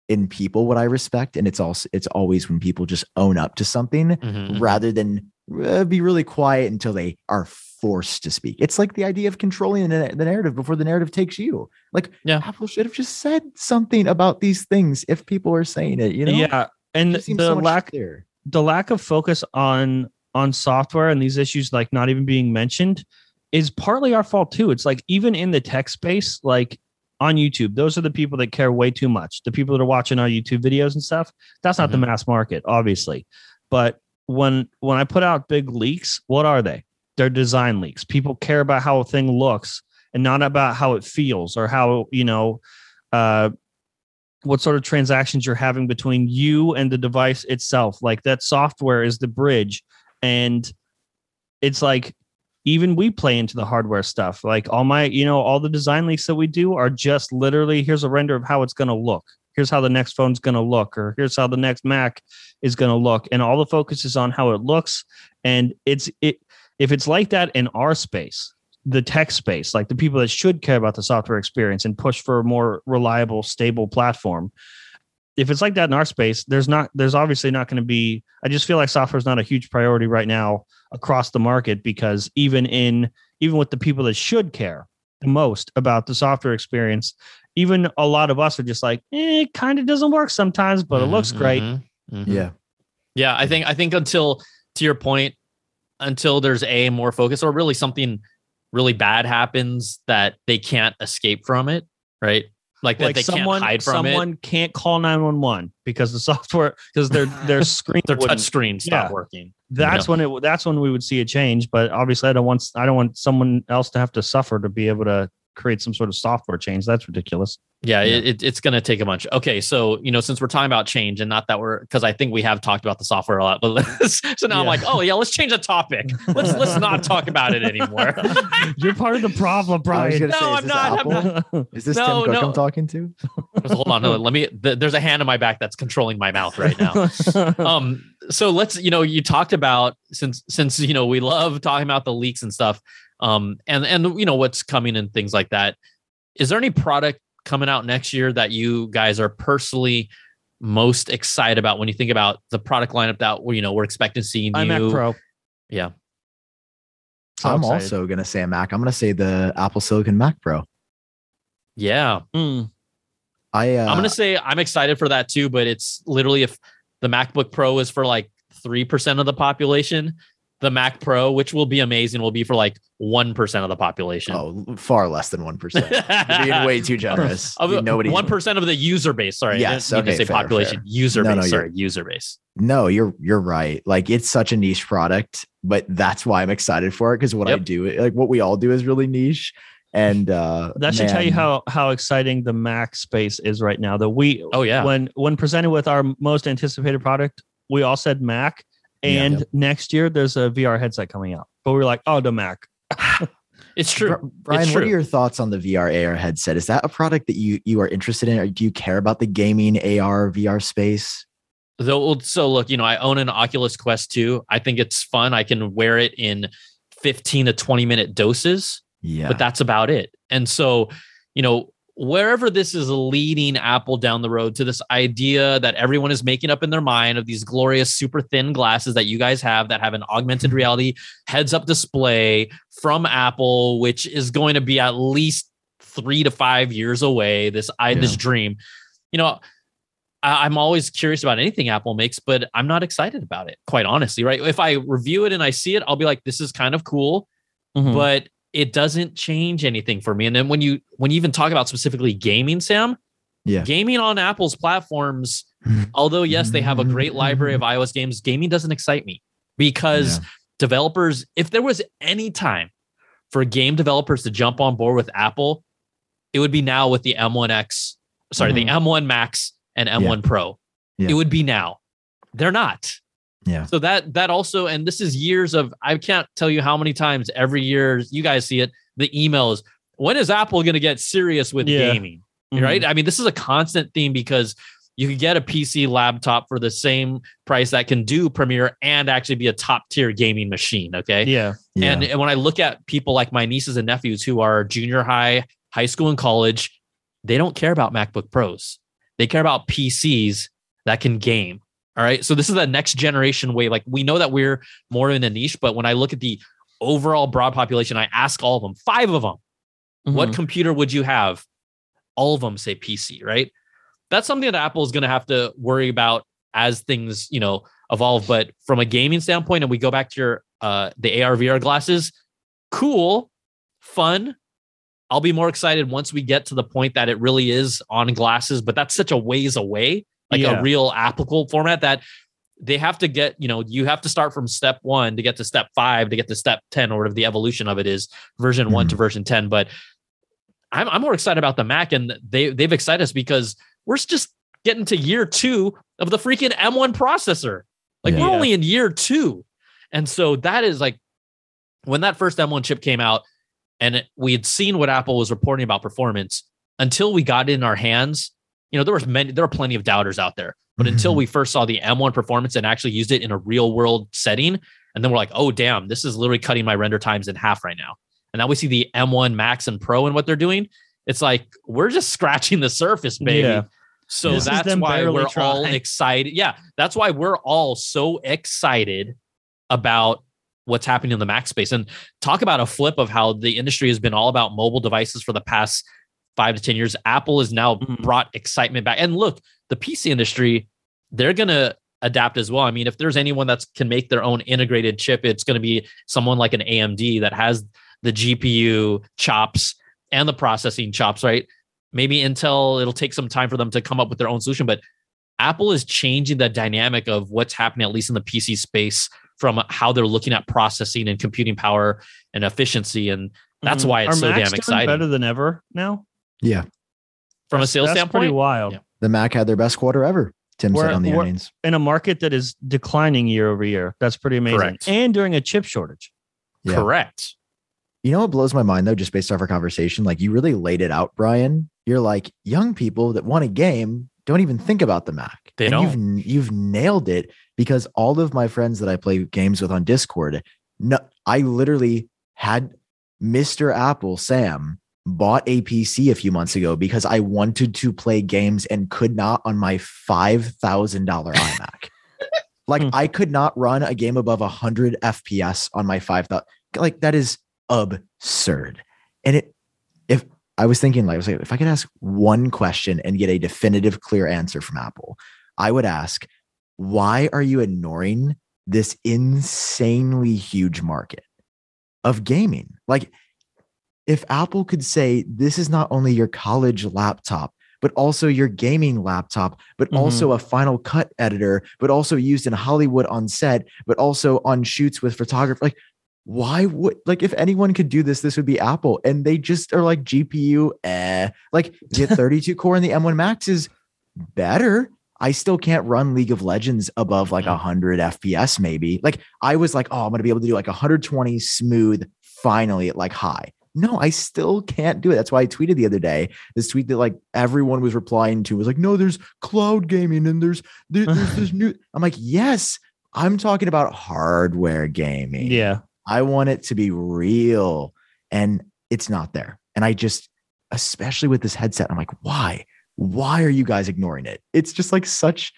in people what I respect, and it's also it's always when people just own up to something Mhm. rather than uh, be really quiet until they are forced to speak. It's like the idea of controlling the, the narrative before the narrative takes you. Like, Yeah. Apple should have just said something about these things if people are saying it. You know, yeah. And It the so lack clearer. The lack of focus on on software and these issues like not even being mentioned is partly our fault too. It's like even in the tech space, like on YouTube, those are the people that care way too much. The people that are watching our YouTube videos and stuff. That's not the Mhm. mass market, obviously. But when when I put out big leaks, what are they? They're design leaks. People care about how a thing looks and not about how it feels or how you know uh what sort of transactions you're having between you and the device itself. Like that software is the bridge and it's like even we play into the hardware stuff. Like all my you know all the design leaks that we do are just literally here's a render of how it's going to look. Here's how the next phone's going to look or here's how the next mac is going to look and all the focus is on how it looks. And it's it if it's like that in our space the tech space like the people that should care about the software experience and push for a more reliable stable platform if it's like that in our space there's not there's obviously not going to be i just feel like software is not a huge priority right now across the market because even in even with the people that should care the most about the software experience even a lot of us are just like eh, it kind of doesn't work sometimes but it looks great Mhm, mhm. Yeah. Yeah, I think I think until to your point, until there's a more focus or really something really bad happens that they can't escape from it, right? Like that like they someone can't hide from someone it. can't call 911 because the (laughs) software because their their screen Their touch screen stop Yeah. working. that's when it that's when we would see a change but obviously i don't want i don't want someone else to have to suffer to be able to create some sort of software change that's ridiculous Yeah, Yeah. It, it, it's going to take a bunch. Okay, so you know, since we're talking about change, and not that we're because I think we have talked about the software a lot, but let's, (laughs) so now I'm like, oh yeah, let's change the topic. Let's let's not talk about it anymore. (laughs) you're part of the problem I brian No, say, I'm not, I'm Apple? Is this No, Tim Cook no. I'm talking to? Hold on, hold on, let me. Th- there's a hand in my back that's controlling my mouth right now. (laughs) um so let's you know you talked about since since you know we love talking about the leaks and stuff um and and you know what's coming and things like that is there any product coming out next year that you guys are personally most excited about when you think about the product lineup that we you know we're expecting to see new imac pro yeah So I'm excited. also gonna say a Mac. I'm gonna say the Apple Silicon Mac Pro. yeah Mm. I uh, i'm gonna say i'm excited for that too but it's literally if the macbook pro is for like 3% of the population the mac pro which will be amazing will be for like 1% of the population oh far less than one percent. Being way too (laughs) generous. Of the- Nobody. 1% of the user base. Sorry. I Yes, didn't mean to okay, say fair, population. fair. User No, base. no, sorry. you're- User base. No, you're you're right. Like it's such a niche product, but that's why I'm excited for it because what I do, like what we all do, is really niche. And uh that should tell you how how exciting the mac space is right now that we Oh, yeah. when when presented with our most anticipated product we all said mac Yeah. and next year there's a vr headset coming out but we are like oh the mac (sighs) It's true. Bri- Brian, It's what are your thoughts on the VR AR headset? Is that a product that you you are interested in, or do you care about the gaming AR VR space? Though, so look, you know, I own an Oculus Quest 2. I think it's fun. I can wear it in 15 to 20 minute doses. Yeah, but that's about it. And so, you know, wherever this is leading Apple down the road to this idea that everyone is making up in their mind of these glorious super thin glasses that you guys have that have an augmented reality heads up display from Apple, which is going to be at least three to five years away. This I this dream, you know. I- I'm always curious about anything Apple makes, but I'm not excited about it, quite honestly. Right? If I review it and I see it, I'll be like, "This is kind of cool." Mhm. but it doesn't change anything for me. And then when you when you even talk about specifically gaming, Sam, Yeah. gaming on Apple's platforms, (laughs) although yes, they have a great library of (laughs) iOS games, gaming doesn't excite me because Yeah. developers, if there was any time for game developers to jump on board with Apple, it would be now with the M1X, sorry, the mm-hmm. M1 Max and M1 Pro. Yeah. It would be now. They're not. Yeah. So that that also, and this is years of I can't tell you how many times every year you guys see it. The emails. When is Apple going to get serious with Yeah. gaming? Mhm. Right. I mean, this is a constant theme because you could get a PC laptop for the same price that can do Premiere and actually be a top tier gaming machine. Okay. yeah Yeah. And, and when I look at people like my nieces and nephews who are junior high, high school, and college, they don't care about MacBook Pros. They care about PCs that can game. All right. So this is the next generation way. Like we know that we're more in a niche, but when I look at the overall broad population, I ask all of them, five of them, what Mhm. computer would you have? All of them say PC, right? That's something that Apple is going to have to worry about as things, you know, evolve. But from a gaming standpoint, and we go back to your uh the AR VR glasses, cool, fun. I'll be more excited once we get to the point that it really is on glasses, but that's such a ways away, like Yeah. a real applicable format that they have to get, you know, you have to start from step one to get to step five to get to step 10 or whatever the evolution of it is, version one to mm-hmm. version 10. But I'm, I'm more excited about the Mac, and they they've excited us because we're just getting to year two of the freaking M1 processor. Like Yeah. we're only in year two, and so that is like when that first M1 chip came out, and we had seen what Apple was reporting about performance. Until we got it in our hands, you know, there was many, there were plenty of doubters out there. But until Mhm. we first saw the M1 performance and actually used it in a real world setting, and then we're like, oh damn, this is literally cutting my render times in half right now. And now we see the M1 Max and Pro and what they're doing. It's like we're just (laughs) scratching the surface, baby. Yeah. So This that's why we're all trying. excited. Yeah, that's why we're all so excited about what's happening in the Mac space. And talk about a flip of how the industry has been all about mobile devices for the past five to 10 years. Apple has now Mhm. brought excitement back. And look, the PC industry, they're going to adapt as well. I mean, if there's anyone that can make their own integrated chip, it's going to be someone like an AMD that has the GPU chops and the processing chops, right? Maybe Intel, it'll take some time for them to come up with their own solution, but Apple is changing the dynamic of what's happening, at least in the PC space, from how they're looking at processing and computing power and efficiency. And that's Mhm. why it's Are so Macs damn exciting. Better than ever now. Yeah. From a sales that's standpoint, pretty wild. Yeah. The Mac had their best quarter ever. Tim We're- said on the earnings. In a market that is declining year over year, that's pretty amazing. Correct. And during a chip shortage. Yeah. correct. You know what blows my mind though, just based off our conversation? Like you really laid it out, Brian. You're like young people that want a game don't even think about the Mac. They and don't. You've, you've nailed it because all of my friends that I play games with on Discord, no, I literally had Mr. Apple Sam bought a PC a few months ago because I wanted to play games and could not on my five thousand dollar (laughs) iMac. like Hmm. I could not run a game above hundred FPS on my five thousand. Like that is absurd. And it, if I was thinking, like, I was like, if I could ask one question and get a definitive, clear answer from Apple, I would ask, why are you ignoring this insanely huge market of gaming? Like, if Apple could say, this is not only your college laptop, but also your gaming laptop, but Mhm. also a Final Cut editor, but also used in Hollywood on set, but also on shoots with photography. Like, why would like if anyone could do this, this would be Apple. And they just are like GPU, eh. Like (laughs) the 32 core in the M1 Max is better. I still can't run League of Legends above like Mm. 100 FPS, maybe. Like I was like, oh, I'm gonna be able to do like 120 smooth finally at like high. No, I still can't do it. That's why I tweeted the other day. This tweet that like everyone was replying to was like, no, there's cloud gaming and there's there- there's this new. (laughs) I'm like, yes, I'm talking about hardware gaming. Yeah. I want it to be real. And it's not there. And I just, especially with this headset, I'm like, why? Why are you guys ignoring it? It's just like such,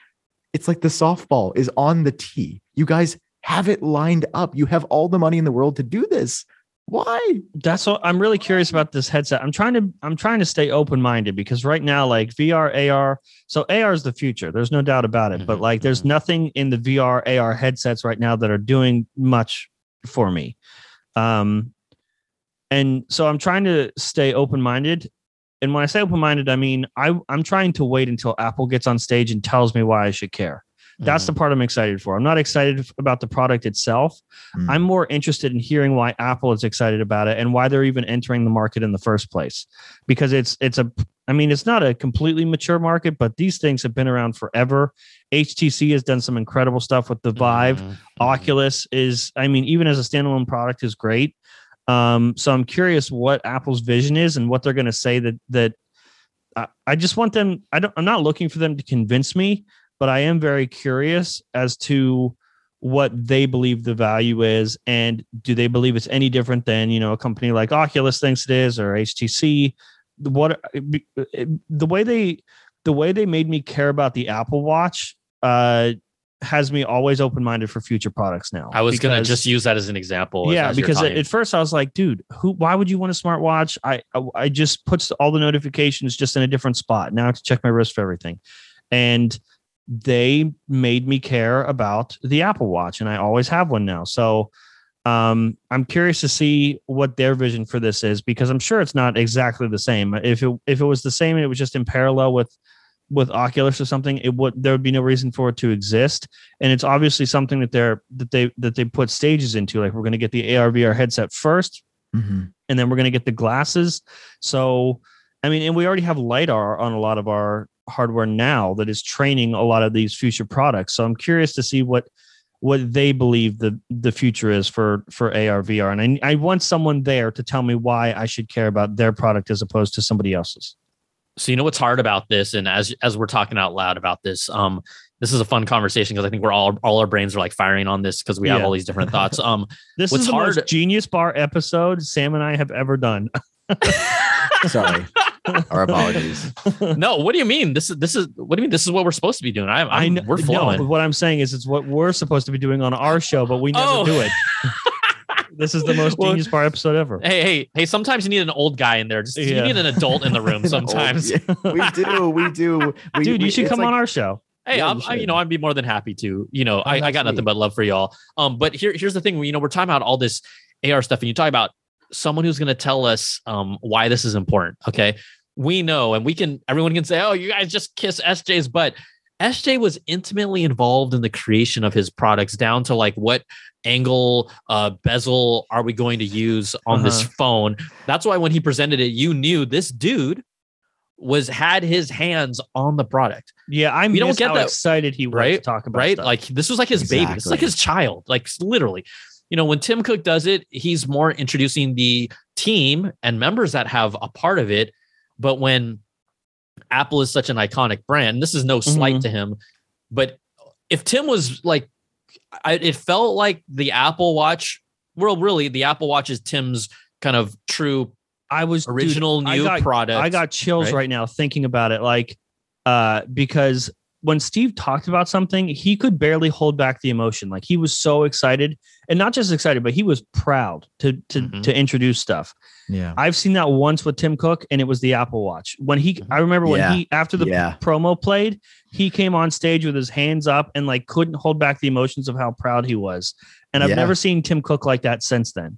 it's like the softball is on the tee. You guys have it lined up. You have all the money in the world to do this. Why? That's what I'm really curious about this headset. I'm trying to I'm trying to stay open minded because right now, like VR, AR, so AR is the future. There's no doubt about it. But Mhm, like, there's mhm. nothing in the VR, AR headsets right now that are doing much for me. Um, and so I'm trying to stay open minded. And when I say open minded, I mean I I'm trying to wait until Apple gets on stage and tells me why I should care. That's the part I'm excited for. I'm not excited about the product itself. Mm. I'm more interested in hearing why Apple is excited about it and why they're even entering the market in the first place. Because it's it's a I mean it's not a completely mature market, but these things have been around forever. HTC has done some incredible stuff with the Vive. Mhm, mhm. Oculus is I mean even as a standalone product is great. Um, so I'm curious what Apple's vision is and what they're going to say that that I, I just want them. I don't. I'm not looking for them to convince me, but I am very curious as to what they believe the value is, and do they believe it's any different than you know a company like Oculus thinks it is or HTC. What the way they the way they made me care about the Apple Watch uh, has me always open minded for future products now. I was gonna just use that as an example. yeah, as because at, at first I was like, dude, who? Why would you want a smartwatch? I I, I just puts all the notifications just in a different spot. Now I have to check my wrist for everything, and they made me care about the Apple Watch, and I always have one now. So um, I'm curious to see what their vision for this is because I'm sure it's not exactly the same. If it if it was the same and it was just in parallel with with Oculus or something, it would there would be no reason for it to exist. And it's obviously something that they're that they that they put stages into. Like we're going to get the AR VR headset first, Mhm. and then we're going to get the glasses. So, I mean, and we already have lidar on a lot of our hardware now that is training a lot of these future products. So I'm curious to see what what they believe the the future is for for AR VR, and I, I want someone there to tell me why I should care about their product as opposed to somebody else's. So you know what's hard about this, and as as we're talking out loud about this, um, this is a fun conversation because I think we're all all our brains are like firing on this because we have all these different thoughts. Um, (laughs) This What's is the hard- most genius bar episode Sam and I have ever done. (laughs) Sorry. (laughs) Our apologies. no, what do you mean? This is this is what do you mean? This is what we're supposed to be doing. I'm, I I'm know, we're flowing. but what I'm saying is it's what we're supposed to be doing on our show, but we never Oh. do it. (laughs) this is the most Well- genius bar episode ever. hey, hey, hey! Sometimes you need an old guy in there. Just you need an adult in the room. (laughs) Sometimes. Oh, yeah, we do. We do. We, Dude, we- you should come like- on our show. Hey, Yeah, I'm, you I, you know, I'd be more than happy to. You know, I, Oh, I got that's nothing but love for y'all. Um, but here, here's the thing. You know, we're talking about all this AR stuff, and you talk about someone who's going to tell us um why this is important. Okay, we know, and we can. Everyone can say, "Oh, you guys just kiss SJ's," butt. SJ was intimately involved in the creation of his products, down to like what angle, uh, bezel are we going to use on this Uh-huh. phone. That's why when he presented it, you knew this dude was had his hands on the product Yeah, I We don't get how that- excited he was to right? talk about right? stuff. Like this was like his baby. It's like his child. Like literally. You know, when Tim Cook does it, he's more introducing the team and members that have a part of it. But when Apple is such an iconic brand, this is no slight Mhm. to him. But if Tim was like, I, it felt like the Apple Watch. Well, really, the Apple Watch is Tim's kind of true I was dude, original I new got- product. I got chills right? right? now thinking about it. Like, uh, because when Steve talked about something, he could barely hold back the emotion. Like he was so excited, and not just excited, but he was proud to to Mhm. to introduce stuff. Yeah. I've seen that once with Tim Cook, and it was the Apple Watch. When he, Mhm. I remember when Yeah. he after the Yeah. promo played, he came on stage with his hands up and like couldn't hold back the emotions of how proud he was. And I've Yeah. never seen Tim Cook like that since then.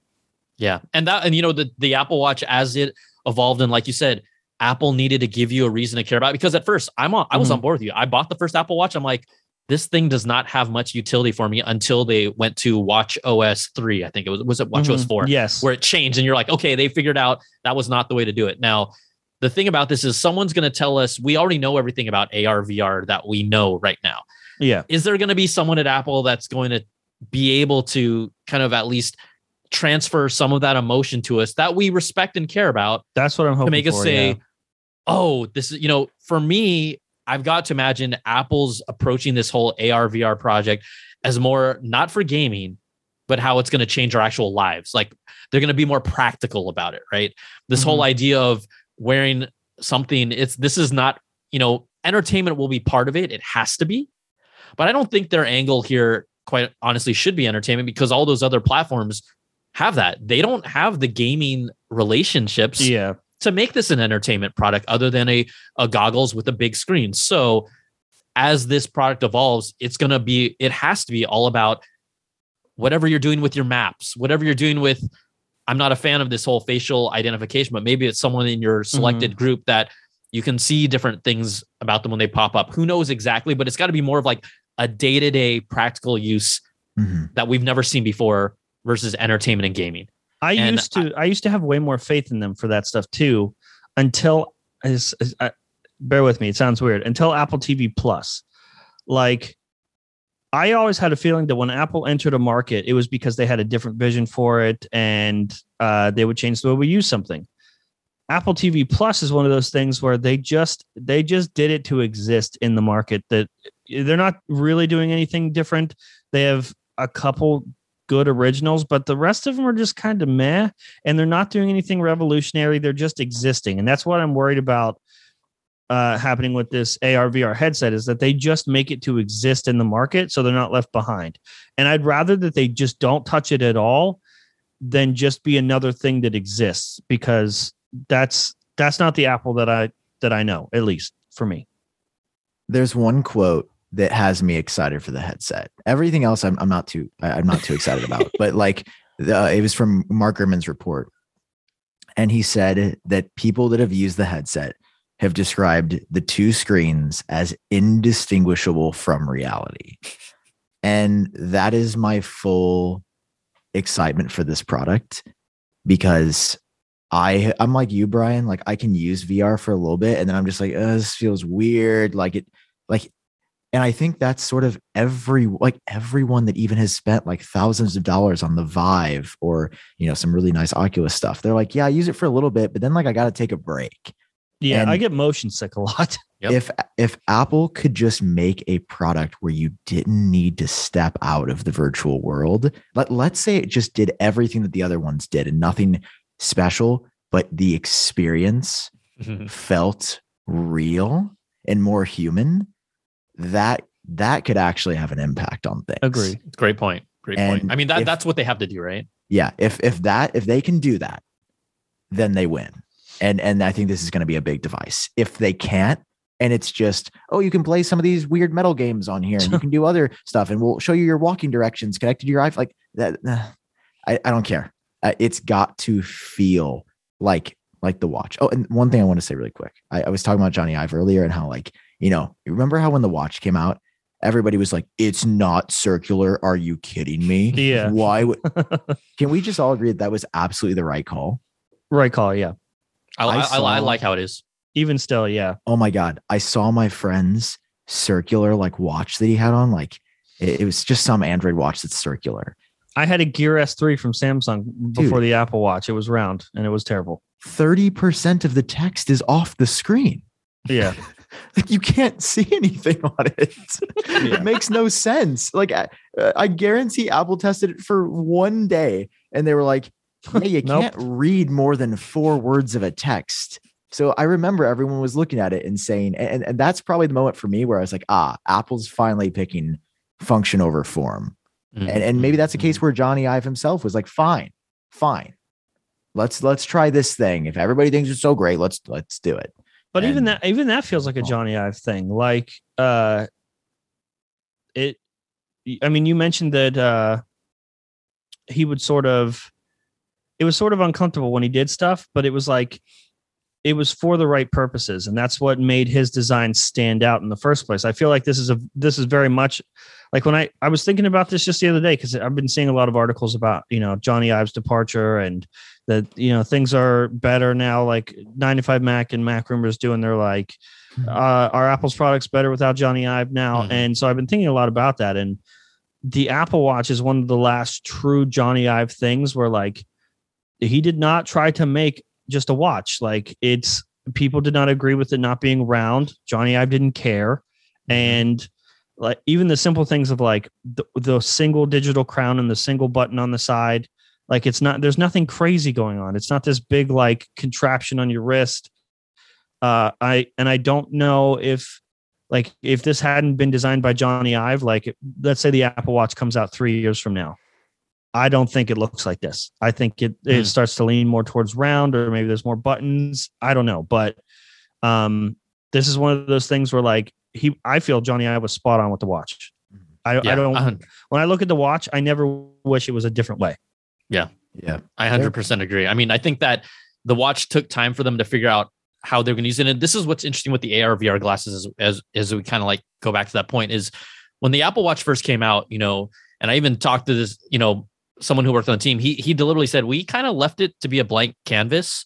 Yeah. And that, and you know, the, the Apple Watch as it evolved, and like you said, Apple needed to give you a reason to care about it. because at first I'm on, I was Mhm. on board with you. I bought the first Apple Watch. I'm like, this thing does not have much utility for me until they went to watchOS 3. I think it was, was it watchOS Mhm. 4? Yes. Where it changed, and you're like, okay, they figured out that was not the way to do it. Now, the thing about this is someone's going to tell us we already know everything about AR, VR that we know right now yeah. is there going to be someone at Apple that's going to be able to kind of at least transfer some of that emotion to us that we respect and care about That's what I'm hoping to make us for, say, yeah. Oh, this is, you know, for me, I've got to imagine Apple's approaching this whole AR VR project as more not for gaming, but how it's going to change our actual lives. Like they're going to be more practical about it, right? This whole mm-hmm. idea of wearing something, it's this is not, you know, entertainment will be part of it. It has to be. But I don't think their angle here, quite honestly, should be entertainment because all those other platforms have that. They don't have the gaming relationships yeah. To make this an entertainment product other than a, a goggles with a big screen. So as this product evolves, it's going to be, it has to be all about whatever you're doing with your maps, whatever you're doing with, I'm not a fan of this whole facial identification, but maybe it's someone in your selected group that you can see different things about them when they pop up. Who knows exactly, but it's got to be more of like a day to day practical use Mhm. that we've never seen before versus entertainment and gaming. I And used to I, used to have way more faith in them for that stuff too until I, bear with me it sounds weird until Apple TV Plus. Like I always had a feeling that when Apple entered a market it was because they had a different vision for it and uh, they would change the way we use something. Apple TV Plus is one of those things where they just they just did it to exist in the market that they're not really doing anything different. They have a couple good originals but the rest of them are just kind of meh and they're not doing anything revolutionary. They're just existing, and that's what I'm worried about uh, happening with this AR VR headset is that they just make it to exist in the market, so they're not left behind. And I'd rather that they just don't touch it at all than just be another thing that exists because that's that's not the Apple that I that I know at least for me. There's one quote that has me excited for the headset. Everything else, I'm, I'm not too I'm not too excited about. But like, the, uh, it was from Mark Gurman's report, and he said that people that have used the headset have described the two screens as indistinguishable from reality, and that is my full excitement for this product. because I I'm like you, Brian. Like I can use VR for a little bit, and then I'm just like, oh, this feels weird. Like it, like, and I think that's sort of every like everyone that even has spent like thousands of dollars on the Vive or you know some really nice Oculus stuff. They're like, yeah, I use it for a little bit, but then like I got to take a break. Yeah, And- I get motion sick a lot. (laughs) Yep. If if Apple could just make a product where you didn't need to step out of the virtual world, let let's say it just did everything that the other ones did and nothing special, but the experience (laughs) felt real and more human, that that could actually have an impact on things. Agree. Great point. Great point. I mean that if- that's what they have to do, right? Yeah, if if that if they can do that, then they win. And and I think this is going to be a big device. If they can't and it's just, oh, you can play some of these weird metal games on here and you (laughs) can do other stuff and we'll show you your walking directions connected to your iPhone like that uh, I, I don't care. Uh, it's got to feel like like the watch. Oh, and one thing I want to say really quick. I, I was talking about Jony Ive earlier and how like, you know, you remember how when the watch came out, everybody was like, it's not circular. Are you kidding me? Yeah. Why would (laughs) can we just all agree that that was absolutely the right call? right call, yeah. I, I I, I, I like how it is. Even still, yeah. Oh my god, I saw my friend's circular like watch that he had on. Like it, it was just some Android watch that's circular. I had a Gear S3 from Samsung before the Apple Watch. It was round and it was terrible. Thirty percent of the text is off the screen. Yeah. (laughs) Like (laughs) you can't see anything (laughs) on it. Yeah. It makes no sense. Like I, uh, I guarantee Apple tested it for one day and they were like, (laughs) "Yeah, you Nope. can't read more than four words of a text." So I remember everyone was looking at it and saying, and, and that's probably the moment for me where I was like, "Ah, Apple's finally picking function over form." Mm. And and maybe that's a case where Jony Ive himself was like, "Fine, fine, let's let's try this thing. If everybody thinks it's so great, let's let's do it." But even that even that feels like a Oh. Jony Ive thing. Like uh it I mean you mentioned that uh he would sort of it was sort of uncomfortable when he did stuff, but it was like it was for the right purposes and that's what made his design stand out in the first place. I feel like this is a this is very much like when I I was thinking about this just the other day cuz I've been seeing a lot of articles about, you know, Jony Ive's departure and that you know things are better now like 9to5Mac and MacRumors doing their like Mhm. uh, are Apple's products better without Jony Ive now? Mhm. And so I've been thinking a lot about that. And the Apple Watch is one of the last true Jony Ive things where like he did not try to make just a watch. Like it's people did not agree with it not being round. Jony Ive didn't care. And like even the simple things of like the, the single digital crown and the single button on the side, like it's not there's nothing crazy going on. It's not this big like contraption on your wrist. Uh, I and I don't know if like if this hadn't been designed by Jony Ive, like let's say the Apple Watch comes out three years from now, I don't think it looks like this. I think it it Hmm. starts to lean more towards round, or maybe there's more buttons. I don't know, but um, this is one of those things where like he, I feel Jony Ive was spot on with the watch. I, Yeah, I don't. uh, when I look at the watch, I never wish it was a different way. Yeah, Yeah. I hundred percent agree. I mean, I think that the watch took time for them to figure out how they're going to use it. And this is what's interesting with the AR VR glasses, as as, as we kind of like go back to that point, is when the Apple Watch first came out, you know, and I even talked to this, you know, someone who worked on the team. He he deliberately said we kind of left it to be a blank canvas,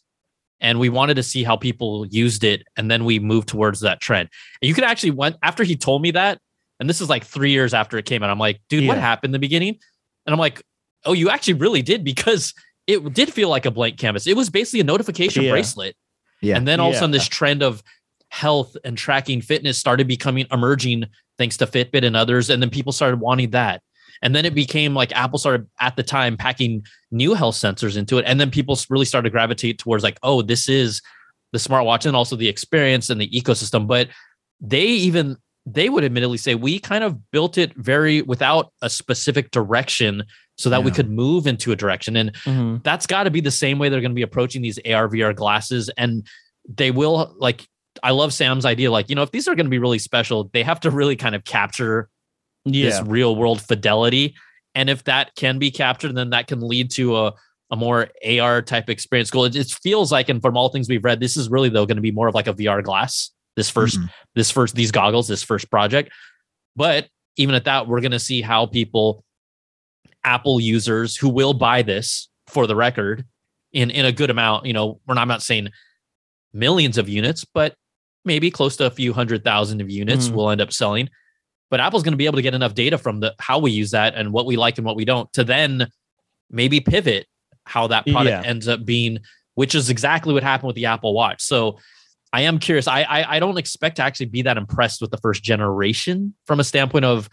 and we wanted to see how people used it, and then we moved towards that trend. And you could actually went after he told me that, and this is like three years after it came out. I'm like, dude, what happened in the beginning? And I'm like, oh, you actually really did because it did feel like a blank canvas. It was basically a notification Yeah. bracelet. yeah. And then all of a sudden, this trend of health and tracking fitness started becoming emerging thanks to Fitbit and others. And then people started wanting that. And then it became like Apple started at the time packing new health sensors into it. And then people really started to gravitate towards like, oh, this is the smartwatch and also the experience and the ecosystem. But they even they would admittedly say we kind of built it very without a specific direction so that we could move into a direction. And Mm-hmm. that's got to be the same way they're going to be approaching these AR VR glasses. And they will like, I love Sam's idea. Like, you know, if these are going to be really special, they have to really kind of capture this real world fidelity. And if that can be captured, then that can lead to a, a more AR type experience goal. It, it feels like, and from all things we've read, this is really though going to be more of like a VR glass. This 1st Mhm. this first, these goggles, this first project. But even at that, we're going to see how people, Apple users who will buy this for the record, in in a good amount. You know, we're not, I'm not saying millions of units, but maybe close to a few hundred thousand of units Mm. will end up selling. But Apple's going to be able to get enough data from the how we use that and what we like and what we don't to then maybe pivot how that product Yeah. ends up being, which is exactly what happened with the Apple Watch. So I am curious. I, I I don't expect to actually be that impressed with the first generation from a standpoint of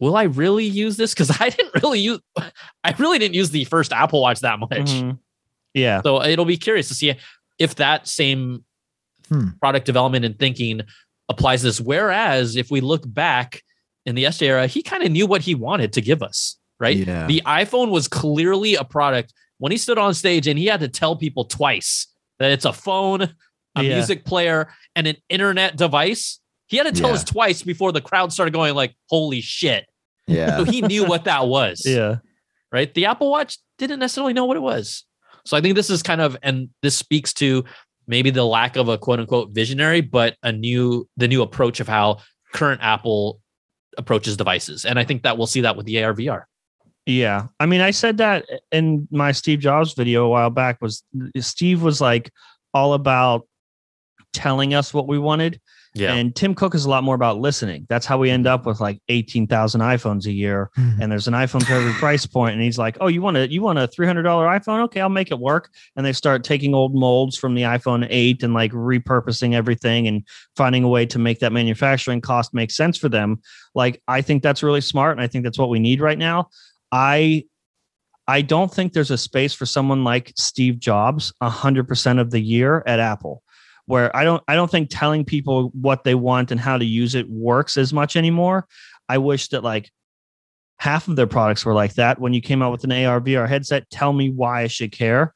will I really use this? Because (laughs) I didn't really use I really didn't use the first Apple Watch that much. Mhm. Yeah. So it'll be curious to see if that same Hmm. product development and thinking applies this. Whereas if we look back in the S era, he kind of knew what he wanted to give us, right? Yeah. The iPhone was clearly a product when he stood on stage and he had to tell people twice that it's a phone, a Yeah. music player, and an internet device. He had to tell Yeah. us twice before the crowd started going like, "Holy shit!" yeah. So he knew what that was (laughs) Yeah. right? The Apple Watch didn't necessarily know what it was. So I think this is kind of, and this speaks to maybe the lack of a quote unquote visionary, but a new, the new approach of how current Apple approaches devices. And I think that we'll see that with the AR VR. Yeah. I mean, I said that in my Steve Jobs video a while back was Steve was like all about telling us what we wanted. And Tim Cook is a lot more about listening. That's how we end mm-hmm. up with like 18,000 iPhones a year. Mm-hmm. And there's an iPhone for every (laughs) price point. And he's like, Oh, you want a you want a $300 iPhone? Okay, I'll make it work. And they start taking old molds from the iPhone 8 and like repurposing everything and finding a way to make that manufacturing cost make sense for them. Like, I think that's really smart. And I think that's what we need right now. I I don't think there's a space for someone like Steve Jobs 100% of the year at Apple where I don't I don't think telling people what they want and how to use it works as much anymore. I wish that like half of their products were like that. When you came out with an AR VR headset, tell me why I should care.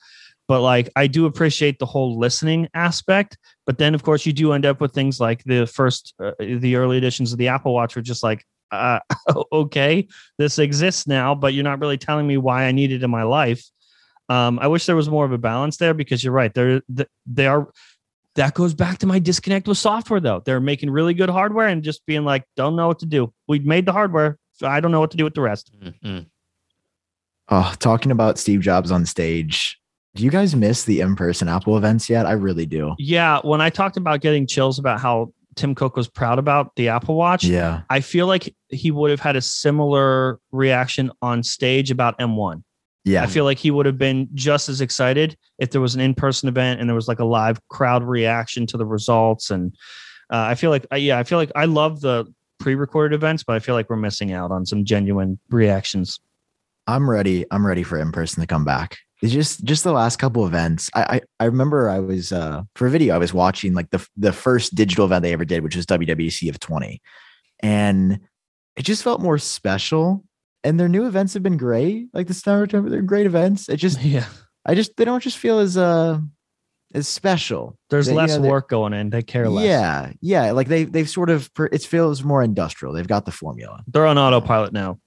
But like I do appreciate the whole listening aspect. But then of course you do end up with things like the first uh, the early editions of the Apple Watch were just like uh, (laughs) okay, this exists now, but you're not really telling me why I need it in my life. Um, I wish there was more of a balance there because you're right. They're they are that goes back to my disconnect with software though. They're making really good hardware and just being like, don't know what to do. We made the hardware. So I don't know what to do with the rest. Mhm. Oh, talking about Steve Jobs on stage. Do you guys miss the in-person Apple events yet? I really do. Yeah, when I talked about getting chills about how Tim Cook was proud about the Apple Watch, Yeah. I feel like he would have had a similar reaction on stage about M1. Yeah. I feel like he would have been just as excited if there was an in-person event and there was like a live crowd reaction to the results. And uh, I feel like, yeah, I feel like I love the pre-recorded events, but I feel like we're missing out on some genuine reactions. I'm ready. I'm ready for in person to come back. It's just just the last couple events. I, I I remember I was uh for a video I was watching like the the first digital event they ever did, which was WWDC of 20, and it just felt more special. And their new events have been great. Like the Star they're great events. It just (laughs) Yeah, I just they don't just feel as uh as special. there's They- you less know, work going in. They care less. Yeah, yeah. Like they they've sort of it feels more industrial. They've got the formula. they're on autopilot now.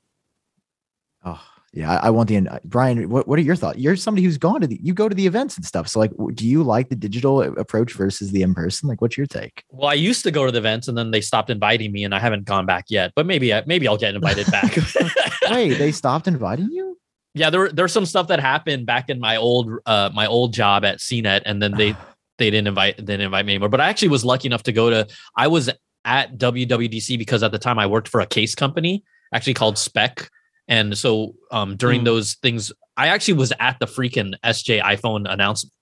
Oh yeah, I, I want the uh, Brian. What what are your thoughts? You're somebody who's gone to the you go to the events and stuff. So like, do you like the digital approach versus the in person? Like, what's your take? Well, I used to go to the events and then they stopped inviting me and I haven't gone back yet, but maybe, I, maybe I'll get invited back. (laughs) (laughs) (laughs) Wait, they stopped inviting you? yeah, there there's some stuff that happened back in my old uh my old job at CNET, and then they (sighs) they didn't invite they didn't invite me anymore. But I actually was lucky enough to go to I was at WWDC because at the time I worked for a case company actually called Spec, and so um during Hmm. those things I actually was at the freaking SJ iPhone announcement,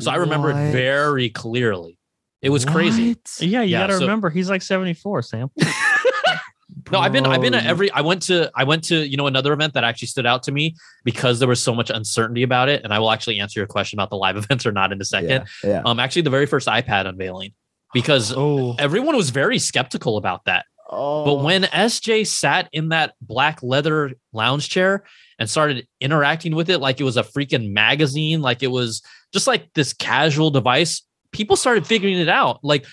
so I remember it very clearly. It was crazy. Yeah, you Yeah, got to so- remember he's like 74, Sam. (laughs) No, I've been I've been at every I went to I went to you know another event that actually stood out to me because there was so much uncertainty about it and I will actually answer your question about the live (laughs) events or not in a second. Yeah, yeah. Um actually the very first iPad unveiling because Oh, everyone was very skeptical about that. Oh, But when SJ sat in that black leather lounge chair and started interacting with it like it was a freaking magazine, like it was just like this casual device, people started figuring it out. Like,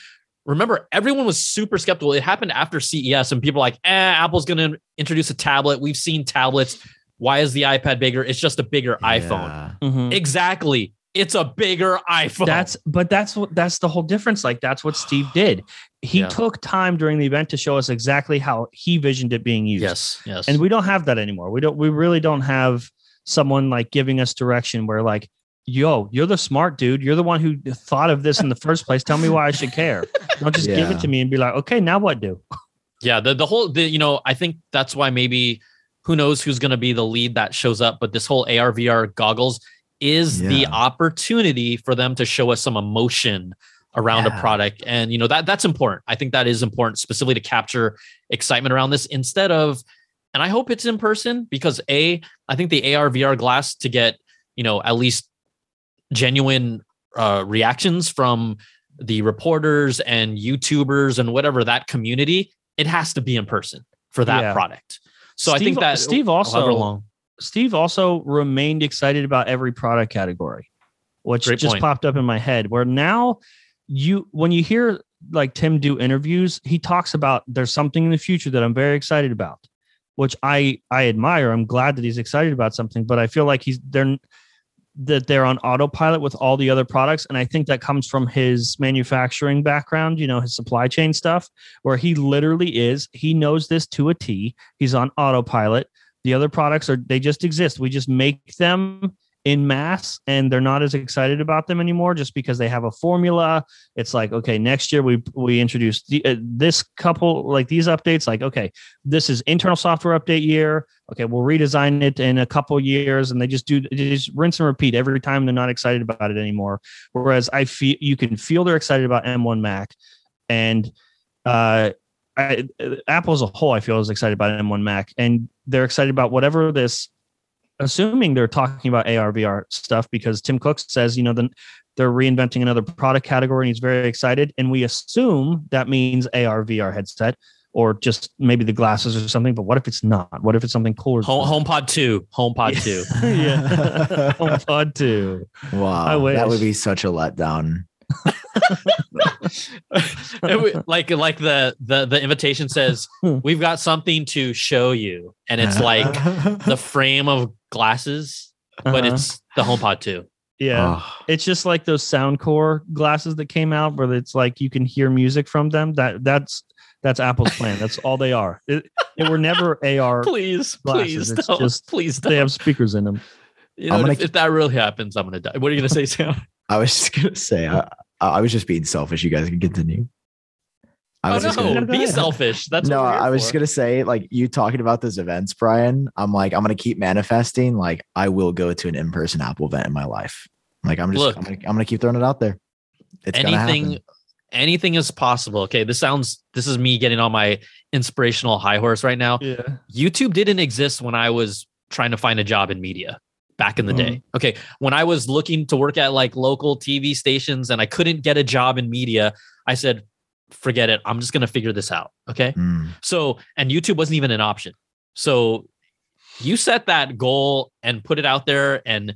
remember, everyone was super skeptical. It happened after CES, and people were like, eh, Apple's going to introduce a tablet. We've seen tablets. Why is the iPad bigger? It's just a bigger iPhone. Yeah. mhm. Exactly. It's a bigger iPhone. That's but that's what that's the whole difference. Like that's what Steve (sighs) did. He Yeah. took time during the event to show us exactly how he visioned it being used. yes, yes. And we don't have that anymore. We don't we really don't have someone like giving us direction where like yo, you're the smart dude. You're the one who thought of this in the first place. Tell me why I should care. Don't just give it to me and be like, okay, now what do? Yeah, the the whole the you know I think that's why maybe who knows who's going to be the lead that shows up, but this whole AR VR goggles is the opportunity for them to show us some emotion around a product and you know that that's important. I think that is important specifically to capture excitement around this instead of and I hope it's in person because a I think the AR VR glass to get, you know, at least genuine uh reactions from the reporters and YouTubers and whatever that community, it has to be in person for that Yeah. product. So I think that Steve also-. Steve also remained excited about every product category, which Great just point. popped up in my head. Where now you, when you hear like Tim do interviews, he talks about there's something in the future that I'm very excited about, which I I admire. I'm glad that he's excited about something, but I feel like he's they're that they're on autopilot with all the other products, and I think that comes from his manufacturing background. You know, his supply chain stuff, where he literally is. He knows this to a T. He's on autopilot the other products are they just exist we just make them in mass and they're not as excited about them anymore just because they have a formula it's like okay next year we we introduced the, uh, this couple like these updates like okay this is internal software update year okay we'll redesign it in a couple years and they just do they just rinse and repeat every time they're not excited about it anymore whereas i feel you can feel they're excited about m1 mac and uh I, Apple as a whole, I feel is excited about M1 Mac, and they're excited about whatever this. Assuming they're talking about AR VR stuff, because Tim Cook says, you know, then they're reinventing another product category, and he's very excited. And we assume that means AR VR headset, or just maybe the glasses or something. But what if it's not? What if it's something cooler? Home, that? HomePod 2, HomePod 2. (laughs) yeah, (laughs) HomePod two. wow, I wish. that would be such a letdown. (laughs) It like like the the the invitation says Hmm. we've got something to show you and it's like the frame of glasses but Uh-huh. it's the HomePod too. yeah. Oh, It's just like those Soundcore glasses that came out, where it's like you can hear music from them. That that's that's Apple's plan. That's all they are. It, they were never (laughs) AR. Please, glasses, please it's don't. just- please don't. They have speakers in them. You know, I'm gonna if, if that really happens, I'm gonna die. What are you gonna say, Sam? I was (laughs) just gonna say, I, I was just being selfish. You guys can continue. I oh was just no, gonna, be ahead. selfish. That's no, what I was for. just gonna say, like you talking about those events, Brian. I'm like, I'm gonna keep manifesting. Like, I will go to an in-person Apple event in my life. Like, I'm just, Look. I'm, gonna, I'm gonna keep throwing it out there. It's anything anything is possible. Okay, this sounds this is me getting on my inspirational high horse right now. Yeah. YouTube didn't exist when I was trying to find a job in media back in the Mm-hmm. day. Okay, when I was looking to work at like local TV stations and I couldn't get a job in media, I said, forget it. I'm just going to figure this out. Okay? Mm, So, and YouTube wasn't even an option. So, you set that goal and put it out there and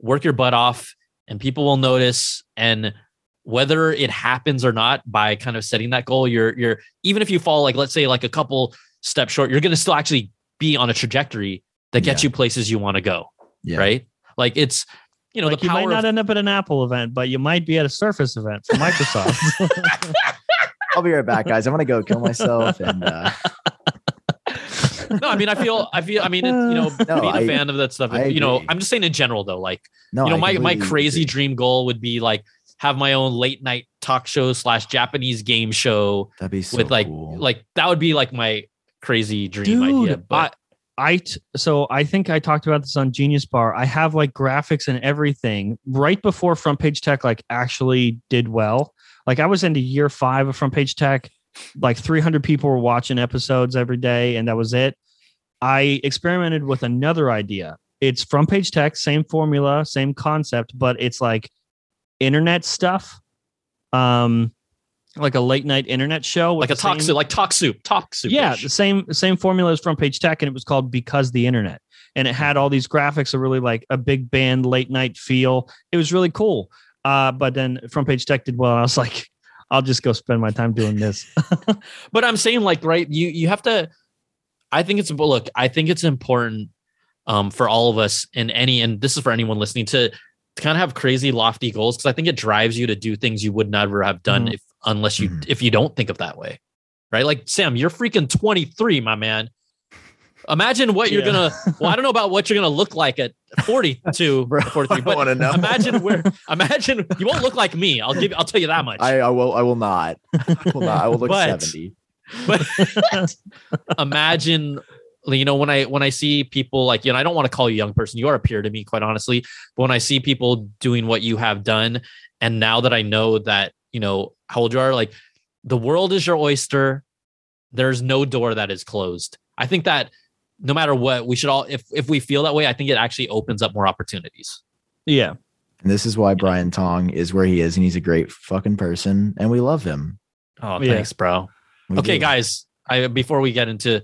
work your butt off and people will notice and whether it happens or not by kind of setting that goal you're you're even if you fall like let's say like a couple steps short you're going to still actually be on a trajectory that gets Yeah. you places you want to go yeah. right like it's you know like the you might not of, end up at an Apple event, but you might be at a Surface event for Microsoft. (laughs) (laughs) I'll be right back, guys. I'm gonna go kill myself. And uh, no i mean i feel i feel i mean it's, you know (laughs) No, being a I- fan of that stuff I you know i'm just saying in general though like no, you know I my my crazy agree. dream goal would be like have my own late night talk show slash japanese game show That'd be so with like cool. like that would be like my crazy dream idea Dude, but I t- so I think I talked about this on Genius Bar. I have like graphics and everything right before Front Page Tech like actually did well. Like I was into year five of Front Page Tech. Like 300 people were watching episodes every day, and that was it. I experimented with another idea. It's Front Page Tech, same formula, same concept, but it's like internet stuff. Um, like a late night internet show, like a talk soup like talk soup talk soup yeah, the same same formula as front page tech, and it was called Because the Internet. And it had all these graphics, a really like a big band late night feel. It was really cool. Uh, but then front page tech did well. And I was (laughs) like, I'll just go spend my time doing this. (laughs) but i'm saying like right you you have to i think it's look i think it's important um for all of us in any and this is for anyone listening to to kind of have crazy lofty goals because i think it drives you to do things you would never have done Mhm. if unless you Mhm. if you don't think of that way right like sam you're freaking 23 my man Imagine what you're gonna. Well, I don't know about what you're gonna look like at (laughs) 42, Bro, 43, I but wanna know. imagine where. (laughs) Imagine you won't look like me. I'll give. I'll tell you that much. I, I will. I will not. I will not. I will look But- seventy. but (laughs) imagine you know when i when i see people like you know i don't want to call you a young person you are a peer to me quite honestly but when i see people doing what you have done and now that i know that you know how old you are like the world is your oyster there's no door that is closed i think that no matter what we should all if if we feel that way i think it actually opens up more opportunities Yeah. And this is why Brian Tong is where he is, and he's a great fucking person, and we love him. oh Yeah. thanks bro We okay do. guys i before we get into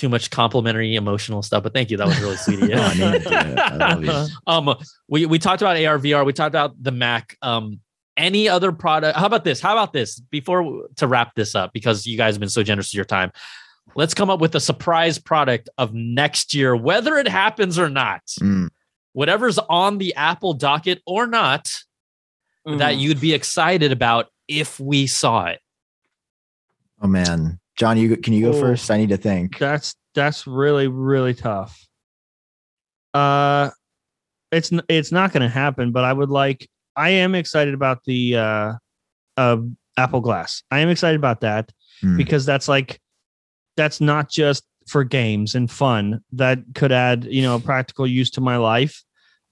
too much complimentary emotional stuff but thank you that was really sweet of you (laughs) No, I needed to do it. I love you. (laughs) um we we talked about AR VR, we talked about the Mac. Um any other product? How about this? How about this? Before to wrap this up, because you guys have been so generous with your time, let's come up with a surprise product of next year, whether it happens or not. Mm. Whatever's on the Apple docket or not, that Mm. you'd be excited about if we saw it. Oh man, Jon, you can you go Oh. first? I need to think. That's that's really really tough. Uh, it's it's not going to happen. But I would like. I am excited about the uh, uh, Apple Glass. I am excited about that Hmm. because that's like that's not just for games and fun. That could add you know practical use to my life.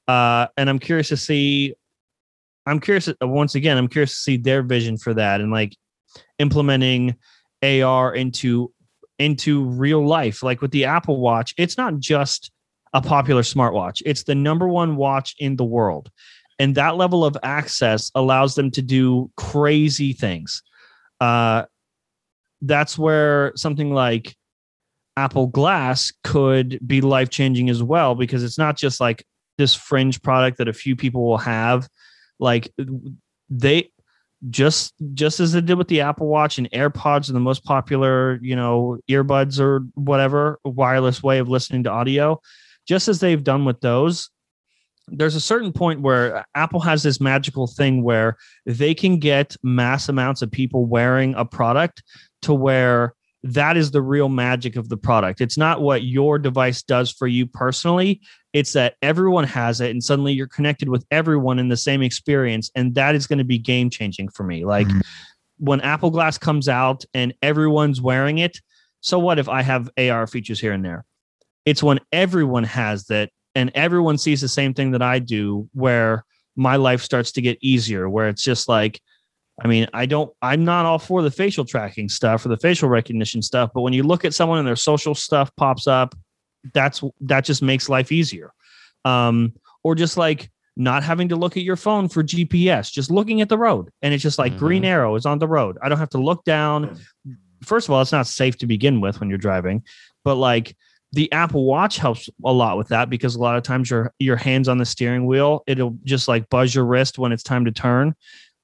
Uh, and I'm curious to see. I'm curious once again. I'm curious to see their vision for that and like implementing AR into into real life like with the apple watch it's not just a popular smartwatch. It's the number one watch in the world. And that level of access allows them to do crazy things. Uh that's where something like apple glass could be life changing as well because it's not just like this fringe product that a few people will have. Like they just just as they did with the Apple Watch and AirPods are the most popular, you know, earbuds or whatever wireless way of listening to audio, just as they've done with those, there's a certain point where Apple has this magical thing where they can get mass amounts of people wearing a product to where that is the real magic of the product. It's not what your device does for you personally. It's that everyone has it and suddenly you're connected with everyone in the same experience. And that is going to be game changing for me. Like Mhm. when Apple Glass comes out and everyone's wearing it, so what if I have AR features here and there? It's when everyone has that and everyone sees the same thing that I do where my life starts to get easier, where it's just like, I mean, I don't, I'm not all for the facial tracking stuff or the facial recognition stuff, but when you look at someone and their social stuff pops up, that's that just makes life easier. Um, or just like not having to look at your phone for GPS, just looking at the road. And it's just like green arrow is on the road. I don't have to look down. First of all, it's not safe to begin with when you're driving, but like the Apple Watch helps a lot with that because a lot of times your your hands on the steering wheel, it'll just like buzz your wrist when it's time to turn.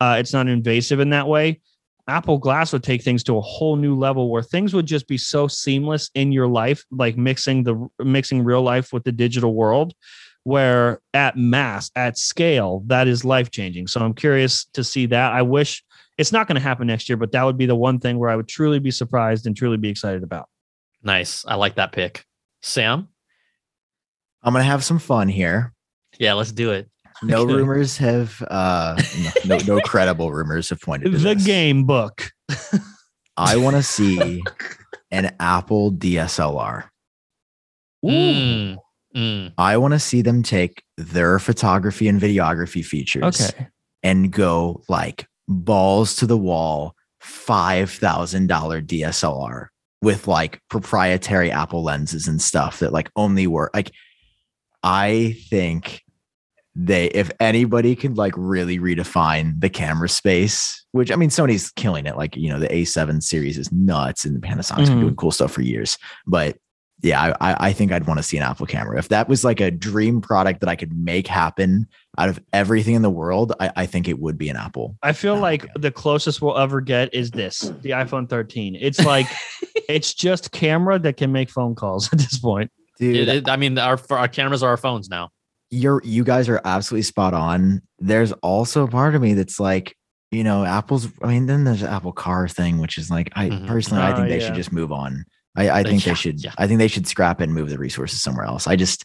Uh, it's not invasive in that way. Apple Glass would take things to a whole new level where things would just be so seamless in your life, like mixing the mixing real life with the digital world, where at mass, at scale, that is life changing. So I'm curious to see that. I wish it's not going to happen next year, but that would be the one thing where I would truly be surprised and truly be excited about. Nice. I like that pick. Sam? I'm gonna have some fun here. Yeah, let's do it. No Okay. rumors have uh no, no no (laughs) credible rumors have pointed to The this. game book. I want to see (laughs) an Apple DSLR. Mm, mm. I want to see them take their photography and videography features Okay. and go like balls to the wall, $5,000 DSLR with like proprietary Apple lenses and stuff that like only work. Like, I think they, if anybody could like really redefine the camera space, which I mean, Sony's killing it. Like, you know, the A7 series is nuts and the Panasonic's been Mhm. doing cool stuff for years. But yeah, I, I- I think I'd want to see an Apple camera. If that was like a dream product that I could make happen out of everything in the world, I, I think it would be an Apple. I feel like okay. the closest we'll ever get is this the iPhone 13. It's (laughs) like, it's just camera that can make phone calls (laughs) at this point. Dude, It- it- I mean, our our cameras are our phones now. You're you guys are absolutely spot on. There's also a part of me that's like, you know, Apple's I mean, then there's the Apple car thing, which is like I Mhm. personally I Oh, think they yeah. should just move on. I, I think Yeah, they should. yeah. I think they should scrap it and move the resources somewhere else. I just,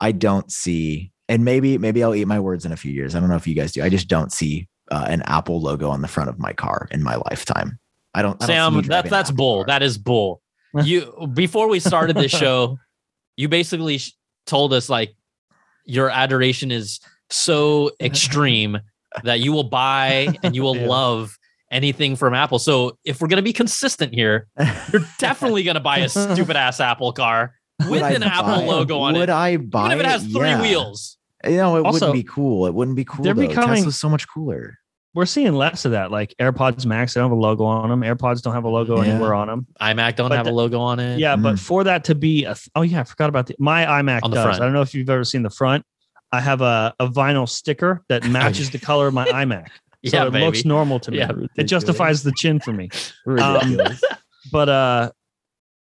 I don't see, and maybe maybe I'll eat my words in a few years. I don't know if you guys do. I just don't see uh, an Apple logo on the front of my car in my lifetime. I don't. I don't see Sam, me that's that's bull. car. That is bull. (laughs) You before we started this (laughs) show, you basically sh- told us like your adoration is so (laughs) extreme that you will buy and you will Yeah. love anything from Apple. So if we're gonna be consistent here, you're (laughs) definitely gonna buy a stupid ass Apple car Would with I an Apple logo on Would it, I buy even if it has three Yeah. wheels. You know, it Also, wouldn't be cool. It wouldn't be cool. they're though. becoming- Tesla's so much cooler. We're seeing less of that. Like AirPods Max, they don't have a logo on them. AirPods don't have a logo Yeah. anywhere on them. iMac don't But have a logo on it. Yeah, but Mm. for that to be a th- oh yeah, I forgot about the my iMac On the does. front. I don't know if you've ever seen the front. I have a, a vinyl sticker that (laughs) matches the color of my iMac. (laughs) So yeah, it baby. looks normal to me. Yeah, it justifies the chin for me. (laughs) Ridiculous. But uh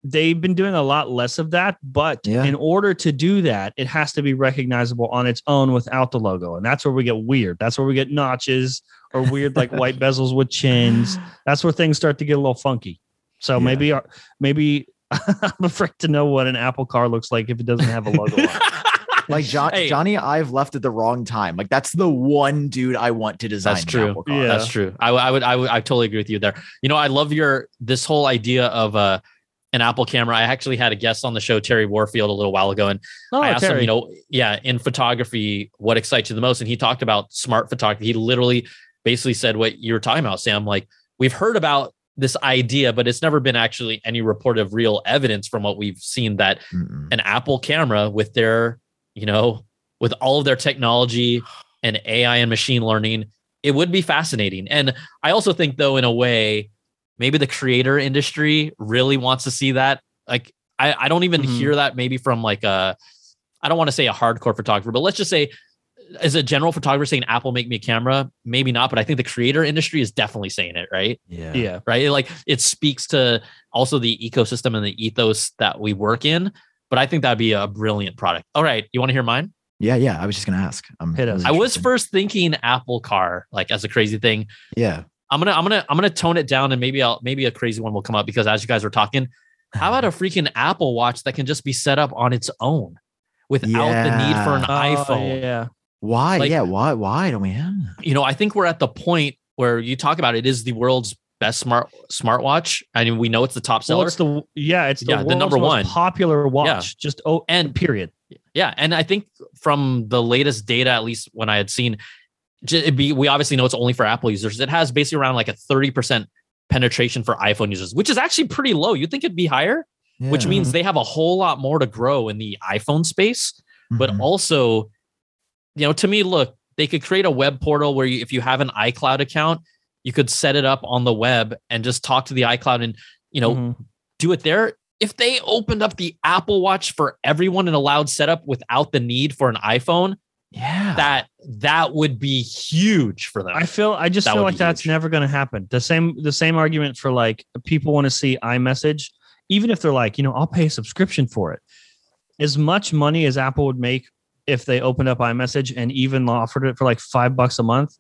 they've been doing a lot less of that. But Yeah. in order to do that, it has to be recognizable on its own without the logo. And that's where we get weird. That's where we get notches or weird like white bezels with chins. That's where things start to get a little funky. So Yeah. maybe our, maybe (laughs) I'm afraid to know what an Apple car looks like if it doesn't have a logo on it. (laughs) like John, Hey. Jony, Ive left at the wrong time. Like that's the one dude I want to design. That's true. Apple car. Yeah. That's true. I, w- I would, I would, I totally agree with you there. You know, I love your this whole idea of uh, an Apple camera. I actually had a guest on the show, Terry Warfield, a little while ago, and Oh, I asked him, you know, yeah, in photography, what excites you the most? And he talked about smart photography. He literally basically said what you were talking about, Sam. Like we've heard about this idea, but it's never been actually any report of real evidence from what we've seen that Mm-mm. an Apple camera with their, you know, with all of their technology and AI and machine learning, it would be fascinating. And I also think, though, in a way, maybe the creator industry really wants to see that. Like, I, I don't even Mhm. hear that maybe from like a, I don't want to say a hardcore photographer, but let's just say, as a general photographer saying Apple make me a camera, maybe not, but I think the creator industry is definitely saying it, right? Yeah. yeah. right? Like it speaks to also the ecosystem and the ethos that we work in. But I think that'd be a brilliant product. All right, you want to hear mine? Yeah. Yeah. I was just gonna ask. I'm Hit us. I was first thinking Apple Car, like as a crazy thing. Yeah. I'm gonna, I'm gonna, I'm gonna tone it down, and maybe I'll, maybe a crazy one will come up because as you guys were talking, how about a (laughs) freaking Apple Watch that can just be set up on its own without the need for an Oh, iPhone? yeah. Why? Like- yeah. Why? Why don't we have? you know, I think we're at the point where you talk about it is the world's best smart smartwatch. I mean, we know it's the top Well, seller. it's the yeah, it's the, Yeah, the number most one. popular watch. Just oh, And- and period. Yeah, and I think from the latest data, at least when I had seen, it'd be, we obviously know it's only for Apple users. It has basically around like a thirty percent penetration for iPhone users, which is actually pretty low. You'd think it'd be higher, which means they have a whole lot more to grow in the iPhone space. But Mhm. also, you know, to me, look, they could create a web portal where you, if you have an iCloud account, you could set it up on the web and just talk to the iCloud and you know Mhm. do it there. If they opened up the Apple Watch for everyone and allowed setup without the need for an iPhone, yeah. that that would be huge for them. I feel I just That feel like that's huge. never going to happen. The same the same argument for like people want to see iMessage, even if they're like, you know, I'll pay a subscription for it. As much money as Apple would make if they opened up iMessage and even offered it for like five bucks a month,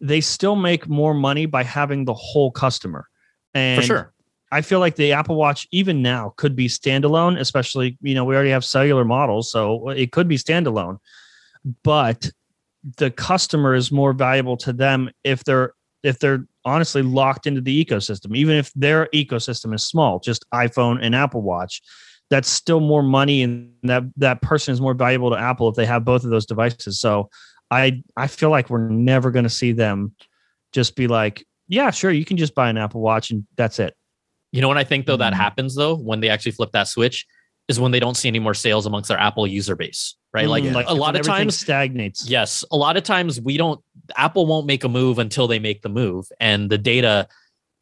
they still make more money by having the whole customer. And for sure. I feel like the Apple Watch, even now, could be standalone, especially, you know, we already have cellular models, so it could be standalone. But the customer is more valuable to them if they're if they're honestly locked into the ecosystem, even if their ecosystem is small, just iPhone and Apple Watch. That's still more money, and that that person is more valuable to Apple if they have both of those devices. So, I I feel like we're never going to see them just be like, yeah, sure, you can just buy an Apple Watch and that's it. You know what I think though that Mhm. happens though when they actually flip that switch is when they don't see any more sales amongst their Apple user base, right? Like Mm, a lot of times stagnates. Yes, a lot of times we don't. Apple won't make a move until they make the move, and the data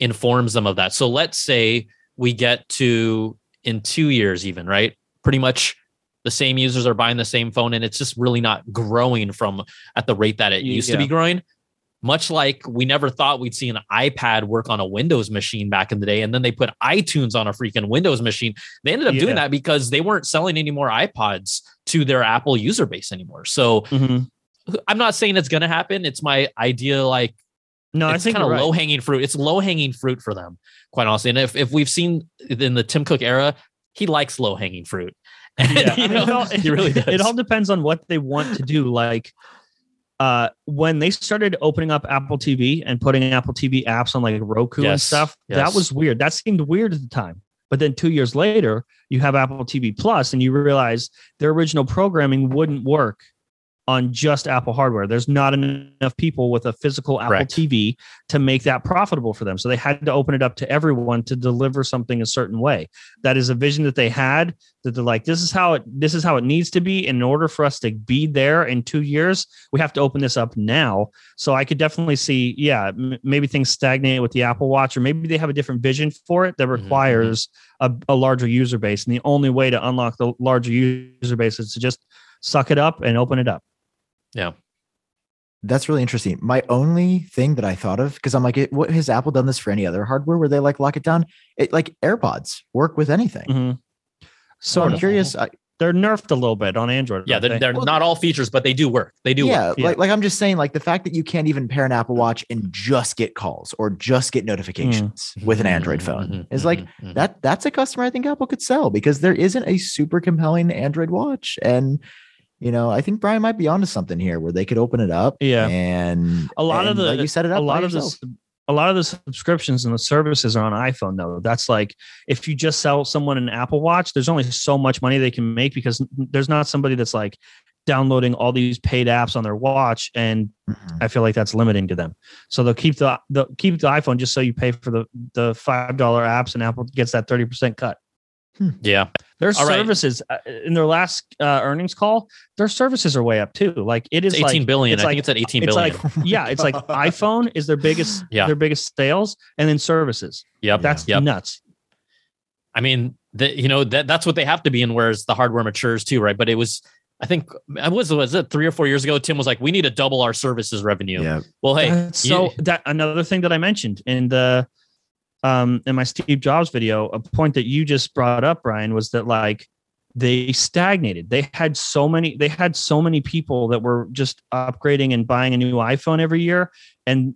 informs them of that. So let's say we get to in two years, even right, pretty much the same users are buying the same phone, and it's just really not growing from at the rate that it used to be growing. Much like we never thought we'd see an iPad work on a Windows machine back in the day, and then they put iTunes on a freaking Windows machine. They ended up doing that because they weren't selling any more iPods to their Apple user base anymore. So Mhm. I'm not saying it's going to happen. It's my idea, like No, I it's think kind of right. low hanging fruit. It's low hanging fruit for them, quite honestly. And if, if we've seen in the Tim Cook era, he likes low hanging fruit. (laughs) And, Yeah. you know, It all- he really (laughs) does. It all depends on what they want to do. Like uh when they started opening up Apple TV and putting Apple TV apps on like Roku and stuff, yes. that was weird. That seemed weird at the time. But then two years later, you have Apple TV Plus and you realize their original programming wouldn't work on just Apple hardware. There's not enough people with a physical Apple Correct. TV to make that profitable for them. So they had to open it up to everyone to deliver something a certain way. That is a vision that they had that they're like, this is how it this is how it needs to be. In order for us to be there in two years, we have to open this up now. So I could definitely see, yeah, m- maybe things stagnate with the Apple Watch, or maybe they have a different vision for it that Mhm, requires a, a larger user base. And the only way to unlock the larger user base is to just suck it up and open it up. That's really interesting. My only thing that I thought of, because I'm like, it, what has Apple done this for any other hardware where they like lock it down? It like AirPods work with anything. Mhm. So I'm curious. I, They're nerfed a little bit on Android. yeah, they're, they? they're Well, not all features, but they do work. They do yeah, work. Yeah. like like I'm just saying, like the fact that you can't even pair an Apple Watch and just get calls or just get notifications with an Android phone Mhm, is like mhm, mhm. that. That's a customer I think Apple could sell because there isn't a super compelling Android watch, and you know I think Brian might be onto something here where they could open it up. Yeah. and A lot of the- let you set it up. a lot of yourself. this a lot of the subscriptions and the services are on iphone though that's like if you just sell someone an apple watch there's only so much money they can make because there's not somebody that's like downloading all these paid apps on their watch and Mhm. i feel like that's limiting to them so they'll keep the they'll keep the iphone just so you pay for the the five dollar apps and apple gets that 30% cut yeah. Their All right. services uh, in their last uh, earnings call their services are way up too like it is It's 18 like billion. it's I like- think it's at 18 it's billion. like yeah, it's like (laughs) iPhone is their biggest Yeah. their biggest sales, and then services. yep. That's Yep. nuts. I mean, the, you know that that's what they have to be in. Whereas the hardware matures too, right? But it was, I think, I was was it three or four years ago? Tim was like, "We need to double our services revenue." yeah, Well, hey, That's you- so that another thing that I mentioned in the um in my Steve Jobs video, a point that you just brought up, Brian, was that like they stagnated. They had so many, they had so many people that were just upgrading and buying a new iPhone every year. And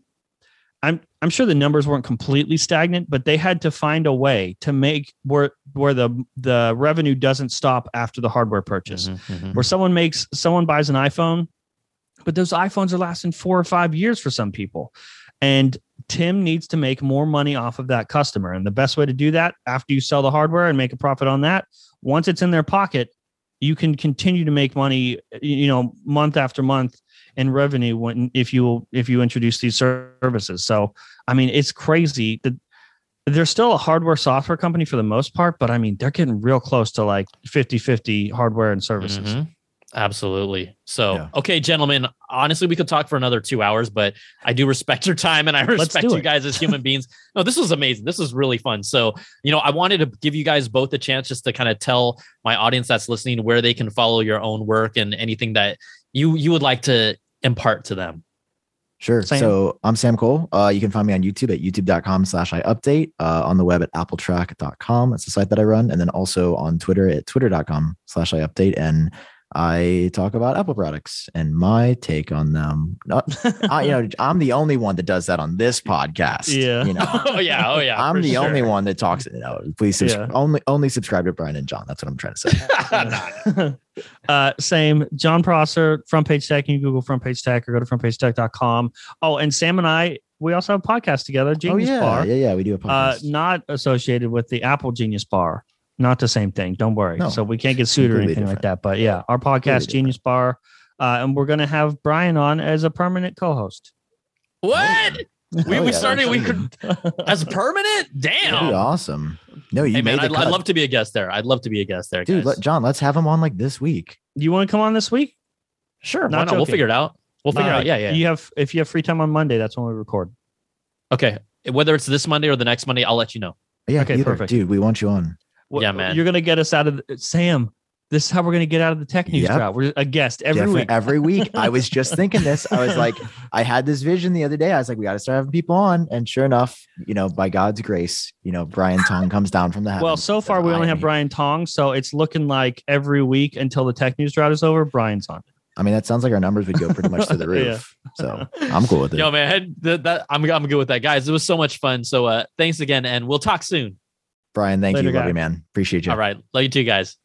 I'm I'm sure the numbers weren't completely stagnant, but they had to find a way to make where where the the revenue doesn't stop after the hardware purchase. Mhm, mhm. where someone makes someone buys an iPhone, but those iPhones are lasting four or five years for some people. And Tim needs to make more money off of that customer. And the best way to do that after you sell the hardware and make a profit on that, once it's in their pocket, you can continue to make money, you know, month after month in revenue when if you if you introduce these services. So I mean, it's crazy that they're still a hardware software company for the most part, but I mean, they're getting real close to like 50-50 hardware and services. Mhm. Absolutely. So, Yeah. okay, gentlemen, honestly, we could talk for another two hours, but I do respect your time and I respect you guys as human (laughs) beings. No, this was amazing. This was really fun. So, you know, I wanted to give you guys both a chance just to kind of tell my audience that's listening where they can follow your own work and anything that you you would like to impart to them. Sure. Sam? So I'm Sam Kohl. Uh, you can find me on YouTube at youtube.com slash iUpdate, uh, on the web at appletrack.com. That's the site that I run. And then also on Twitter at twitter.com slash iUpdate. And I talk about Apple products and my take on them. Not, (laughs) I, you know, I'm the only one that does that on this podcast. Yeah. You know, (laughs) oh yeah, oh yeah. I'm the sure. only one that talks. You know, please subs- Yeah. only, only subscribe to Brian and Jon. That's what I'm trying to say. (laughs) uh, same. Jon Prosser, Front Page Tech. You Google Front Page Tech or go to frontpagetech.com. Oh, and Sam and I, we also have a podcast together, oh Genius yeah. Bar. Yeah. Yeah. We do a Uh, podcast. not associated with the Apple Genius Bar. Not the same thing. Don't worry. No, so we can't get sued or completely anything like that. But yeah, our podcast, Completely Genius Bar. Uh, and we're going to have Brian on as a permanent co host. What? We, Oh, we yeah, started we could (laughs) as permanent? That'd be Damn. awesome. No, you Hey man, made I'd, I'd love to be a guest there. I'd love to be a guest there, Dude, let, Jon, let's have him on like this week. you want to come on this week? sure, why not not? We'll figure it out. We'll figure it Uh, out. Yeah, yeah. You have if you have free time on Monday, that's when we record. Okay. Whether it's this Monday or the next Monday, I'll let you know. Yeah, Okay, either. perfect. Dude, we want you on. What- Yeah, man. You're gonna get us out of the, Sam. This is how we're gonna get out of the tech news Yep. drought. We're a guest every Definitely week. Every week. I was (laughs) just thinking this. I was like, I had this vision the other day. I was like, we got to start having people on. And sure enough, you know, by God's grace, you know, Brian Tong (laughs) comes down from the heavens. Well, so far we "I only am have. Brian Tong, so it's looking like every week until the tech news drought is over, Brian's on. I mean, that sounds like our numbers would go pretty much to the (laughs) Yeah. roof. So I'm cool with it. Yo, man, that, that, I'm, I'm good with that, guys. It was so much fun. So uh, thanks again, and we'll talk soon. Brian, thank Later, you. Love you, man. Appreciate you. All right, love you too, guys.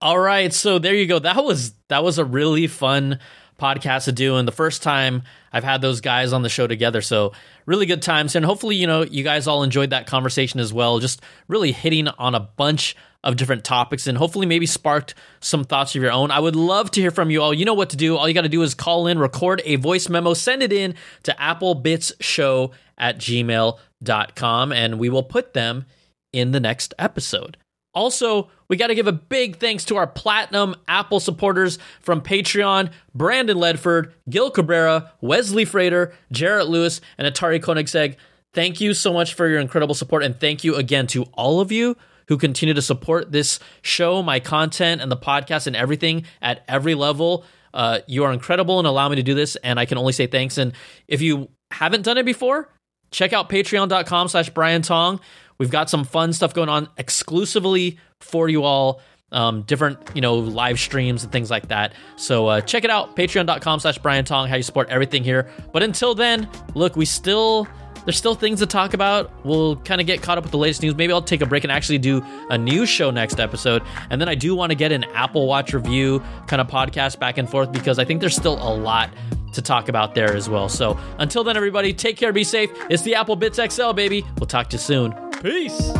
All right, so there you go. That was that was a really fun podcast to do, and the first time I've had those guys on the show together. So really good times, and hopefully, you know, you guys all enjoyed that conversation as well. Just really hitting on a bunch of different topics, and hopefully, maybe sparked some thoughts of your own. I would love to hear from you all. You know what to do. All you got to do is call in, record a voice memo, send it in to applebitsshow at gmail.com, and we will put them in the next episode. Also, we got to give a big thanks to our platinum Apple supporters from Patreon Brandon Ledford, Gil Cabrera, Wesley Frater, Jarrett Lewis, and Atari Koenigsegg. Thank you so much for your incredible support. And thank you again to all of you who continue to support this show, my content, and the podcast and everything at every level. Uh, you are incredible and allow me to do this. And I can only say thanks. And if you haven't done it before, check out patreon.com slash Brian Tong. We've got some fun stuff going on exclusively for you all. Um, different, you know, live streams and things like that. So uh, check it out, patreon.com slash Brian Tong, how you support everything here. But until then, look, we still there's still things to talk about. We'll kind of get caught up with the latest news. Maybe I'll take a break and actually do a news show next episode. And then I do want to get an Apple Watch review kind of podcast back and forth because I think there's still a lot to talk about there as well. So until then, everybody, take care, be safe. It's the Apple Bits XL, baby. We'll talk to you soon. Peace.